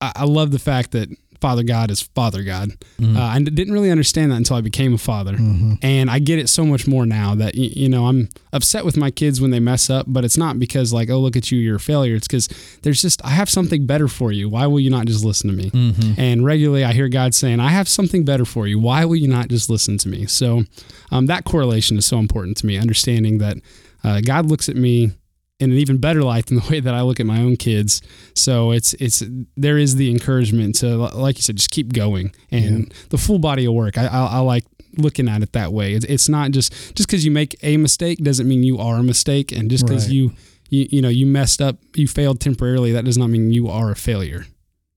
I I love the fact that Father God is Father God. Uh, I didn't really understand that until I became a father, and I get it so much more now. That you know, I'm upset with my kids when they mess up, but it's not because like, oh, look at you, you're a failure. It's because there's just I have something better for you. Why will you not just listen to me? And regularly, I hear God saying, I have something better for you. Why will you not just listen to me? So um, that correlation is so important to me. Understanding that uh, God looks at me in an even better light than the way that I look at my own kids. So it's it's there is the encouragement to like you said, just keep going and the full body of work. I, I, I like looking at it that way. It's, it's not just just because you make a mistake doesn't mean you are a mistake, and just because Right. you, you you know you messed up, you failed temporarily, that does not mean you are a failure.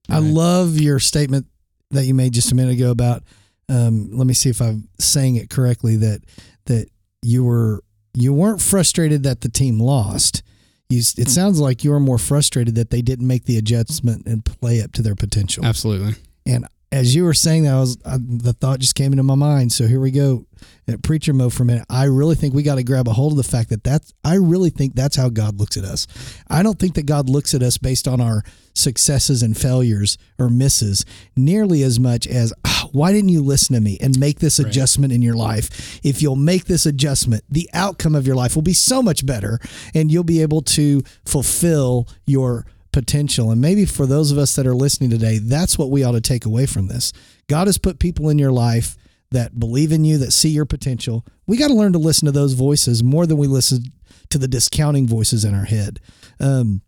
I love your statement that you made just a minute ago about. Um, let me see if I'm saying it correctly. That that you were you weren't frustrated that the team lost. You, it sounds like you're more frustrated that they didn't make the adjustment and play up to their potential. Absolutely. And as you were saying that, I was I, the thought just came into my mind. So here we go, at preacher mode for a minute. I really think we got to grab a hold of the fact that that's. I really think that's how God looks at us. I don't think that God looks at us based on our successes and failures or misses nearly as much as "Ah, why didn't you listen to me and make this adjustment in your life? If you'll make this adjustment, the outcome of your life will be so much better, and you'll be able to fulfill your potential. And maybe for those of us that are listening today, that's what we ought to take away from this. God has put people in your life that believe in you, that see your potential. We got to learn to listen to those voices more than we listen to the discounting voices in our head. Um,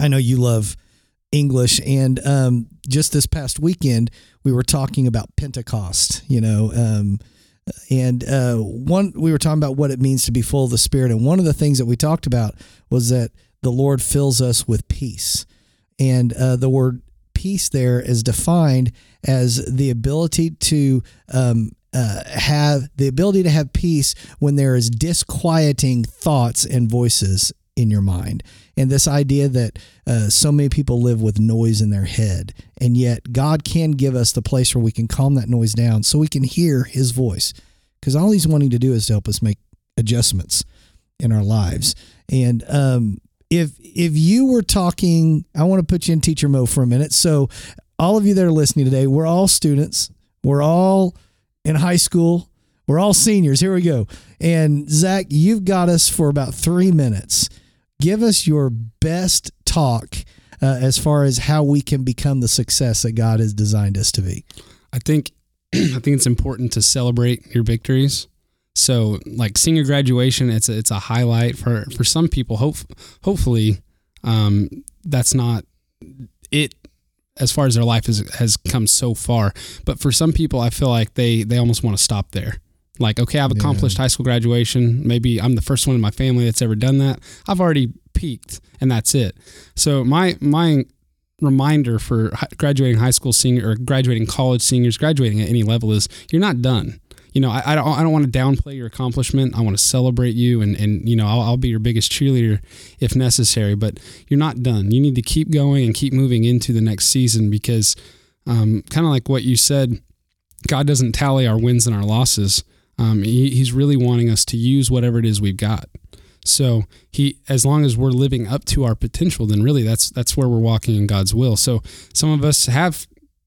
I know you love English, and um, just this past weekend, we were talking about Pentecost, you know. Um, and uh, one, we were talking about what it means to be full of the Spirit. And one of the things that we talked about was that the Lord fills us with peace. And uh, the word peace there is defined as the ability to um, uh, have the ability to have peace when there is disquieting thoughts and voices in your mind. And this idea that uh, so many people live with noise in their head, and yet God can give us the place where we can calm that noise down so we can hear His voice. Because all He's wanting to do is to help us make adjustments in our lives. And um, if if you were talking, I want to put you in teacher mode for a minute. So, all of you that are listening today, we're all students. We're all in high school. We're all seniors. Here we go. And Zach, you've got us for about three minutes. give us your best talk uh, as far as how we can become the success that God has designed us to be. I think I think it's important to celebrate your victories. So, like senior graduation, it's a, it's a highlight for for some people. Hope hopefully, um, that's not it as far as their life has has come so far. But for some people, I feel like they they almost want to stop there. Like, okay, I've accomplished yeah. high school graduation. Maybe I'm the first one in my family that's ever done that. I've already peaked, and that's it. So my my reminder for graduating high school senior or graduating college seniors, graduating at any level is you're not done. You know, I, I don't, I don't want to downplay your accomplishment. I want to celebrate you and, and you know, I'll, I'll be your biggest cheerleader if necessary, but you're not done. You need to keep going and keep moving into the next season because, um, kind of like what you said, God doesn't tally our wins and our losses. Um, he, he's really wanting us to use whatever it is we've got. So he, as long as we're living up to our potential, then really that's that's where we're walking in God's will. So some of us have,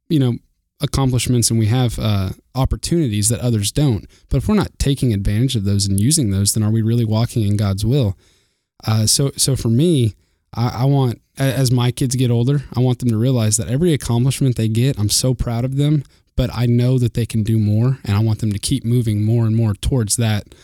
you know, accomplishments and we have uh, opportunities that others don't. But if we're not taking advantage of those and using those, then are we really walking in God's will? Uh, so so for me, I, I want as my kids get older, I want them to realize that every accomplishment they get, I'm so proud of them. But I know that they can do more, and I want them to keep moving more and more towards that.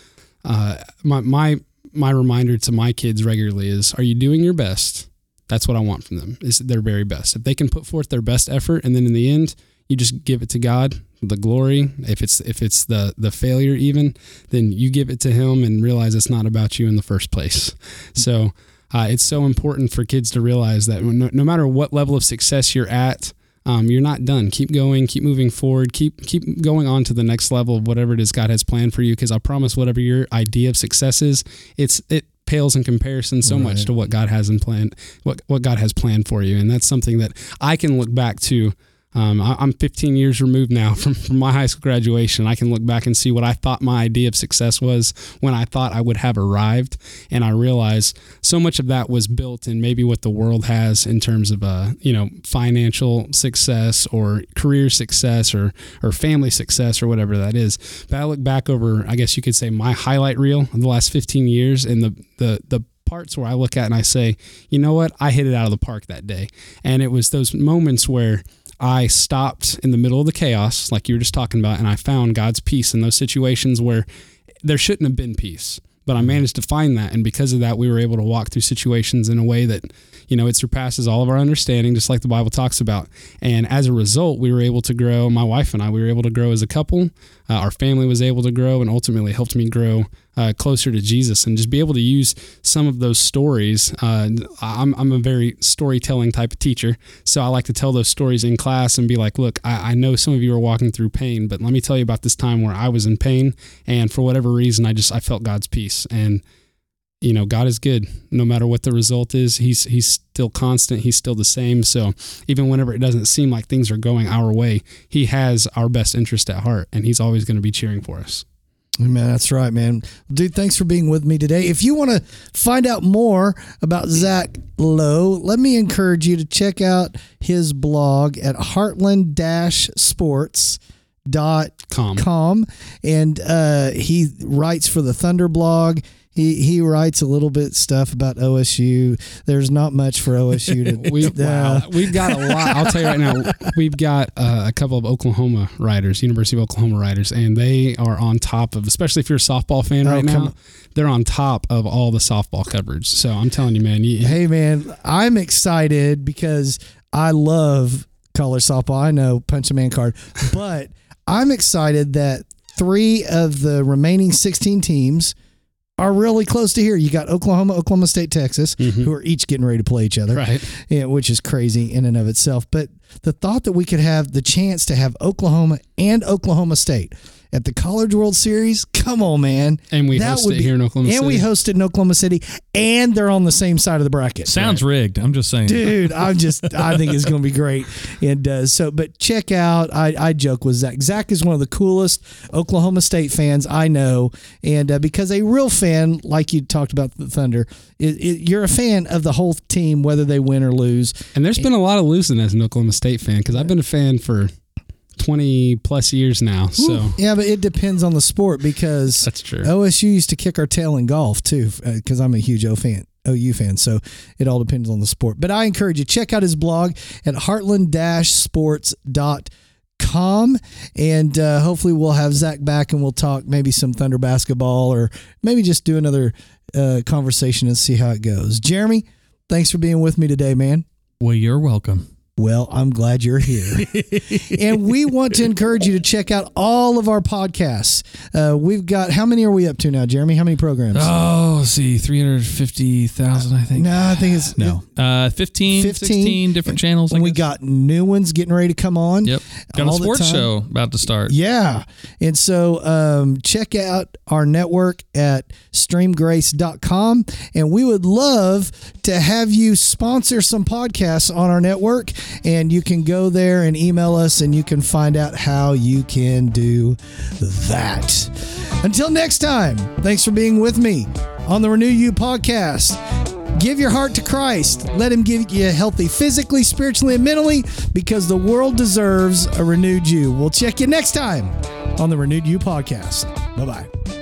Uh, my my my reminder to my kids regularly is are you doing your best that's what i want from them is their very best if they can put forth their best effort and then in the end you just give it to god the glory if it's if it's the the failure even then you give it to him and realize it's not about you in the first place so uh, it's so important for kids to realize that no, no matter what level of success you're at um, you're not done. Keep going, keep moving forward, keep keep going on to the next level of whatever it is God has planned for you. Because I promise, whatever your idea of success is, it's it pales in comparison so right. much to what God has in plan, what what God has planned for you, and that's something that I can look back to um, I, am 15 years removed now from, from my high school graduation. I can look back and see what I thought my idea of success was when I thought I would have arrived. And I realized so much of that was built in maybe what the world has in terms of, uh, you know, financial success or career success or, or family success or whatever that is. But I look back over, I guess you could say, my highlight reel of the last 15 years and the, the, the parts where I look at and I say, you know what, I hit it out of the park that day. And it was those moments where I stopped in the middle of the chaos, like you were just talking about, and I found God's peace in those situations where there shouldn't have been peace. But I mm-hmm. managed to find that. And because of that, we were able to walk through situations in a way that, you know, it surpasses all of our understanding, just like the Bible talks about. And as a result, we were able to grow, my wife and I, we were able to grow as a couple. Uh, our family was able to grow and ultimately helped me grow uh, closer to Jesus and just be able to use some of those stories. Uh, I'm, I'm a very storytelling type of teacher, so I like to tell those stories in class and be like, look, I, I know some of you are walking through pain, but let me tell you about this time where I was in pain, and for whatever reason, I just I felt God's peace and you know god is good. No matter what the result is he's he's still constant. He's still the same. So even whenever it doesn't seem like things are going our way he has our best interest at heart and he's always going to be cheering for us. Man, that's right, man. Dude, thanks for being with me today. If you want to find out more about Zach Lowe, let me encourage you to check out his blog at heartland-sports dot com. And uh, he writes for the thunder blog he he writes a little bit stuff about OSU. There's not much for OSU to. we, uh, wow. We've got a lot. I'll tell you right now. We've got uh, a couple of Oklahoma writers, University of Oklahoma writers, and they are on top of. Especially if you're a softball fan oh, right now, they're on top of all the softball coverage. So I'm telling you, man. You, hey, man, I'm excited because I love college softball. I know punch a man card, but I'm excited that three of the remaining 16 teams are really close to here. You got Oklahoma, Oklahoma State, Texas, mm-hmm. who are each getting ready to play each other, right? Yeah, which is crazy in and of itself. But the thought that we could have the chance to have Oklahoma and Oklahoma State at the College World Series. Come on, man. And we that hosted be, here in Oklahoma and City. we hosted in Oklahoma City, and they're on the same side of the bracket. Sounds right. rigged. I'm just saying, dude. I'm just. I think it's going to be great. And uh, so, but check out. I, I joke with Zach. Zach is one of the coolest Oklahoma State fans I know, and uh, because a real fan, like you talked about the Thunder, it, it, you're a fan of the whole team, whether they win or lose. And there's been a lot of losing as an Oklahoma State fan because I've been a fan for 20 plus years now. So yeah, but it depends on the sport because that's true. OSU used to kick our tail in golf too because uh, I'm a huge O fan. OU fan. So it all depends on the sport. But I encourage you, check out his blog at heartland-sports.com. And uh, hopefully we'll have Zach back and we'll talk maybe some Thunder basketball or maybe just do another uh, conversation and see how it goes. Jeremy, thanks for being with me today, man. Well, you're welcome. Well, I'm glad you're here. and we want to encourage you to check out all of our podcasts. Uh, we've got, how many are we up to now, Jeremy? How many programs? Oh, see, 350,000, I think. no, I think it's No. Uh, 15, 15. 16 different channels. I And we got new ones getting ready to come on. Yep. Got a sports show about to start. Yeah. And so um, check out our network at streamgrace.com. And we would love to have you sponsor some podcasts on our network. And you can go there and email us and you can find out how you can do that. Until next time, thanks for being with me on the Renew You podcast. Give your heart to Christ. Let Him give you healthy physically, spiritually, and mentally because the world deserves a renewed you. We'll check you next time on the Renewed You podcast. Bye bye.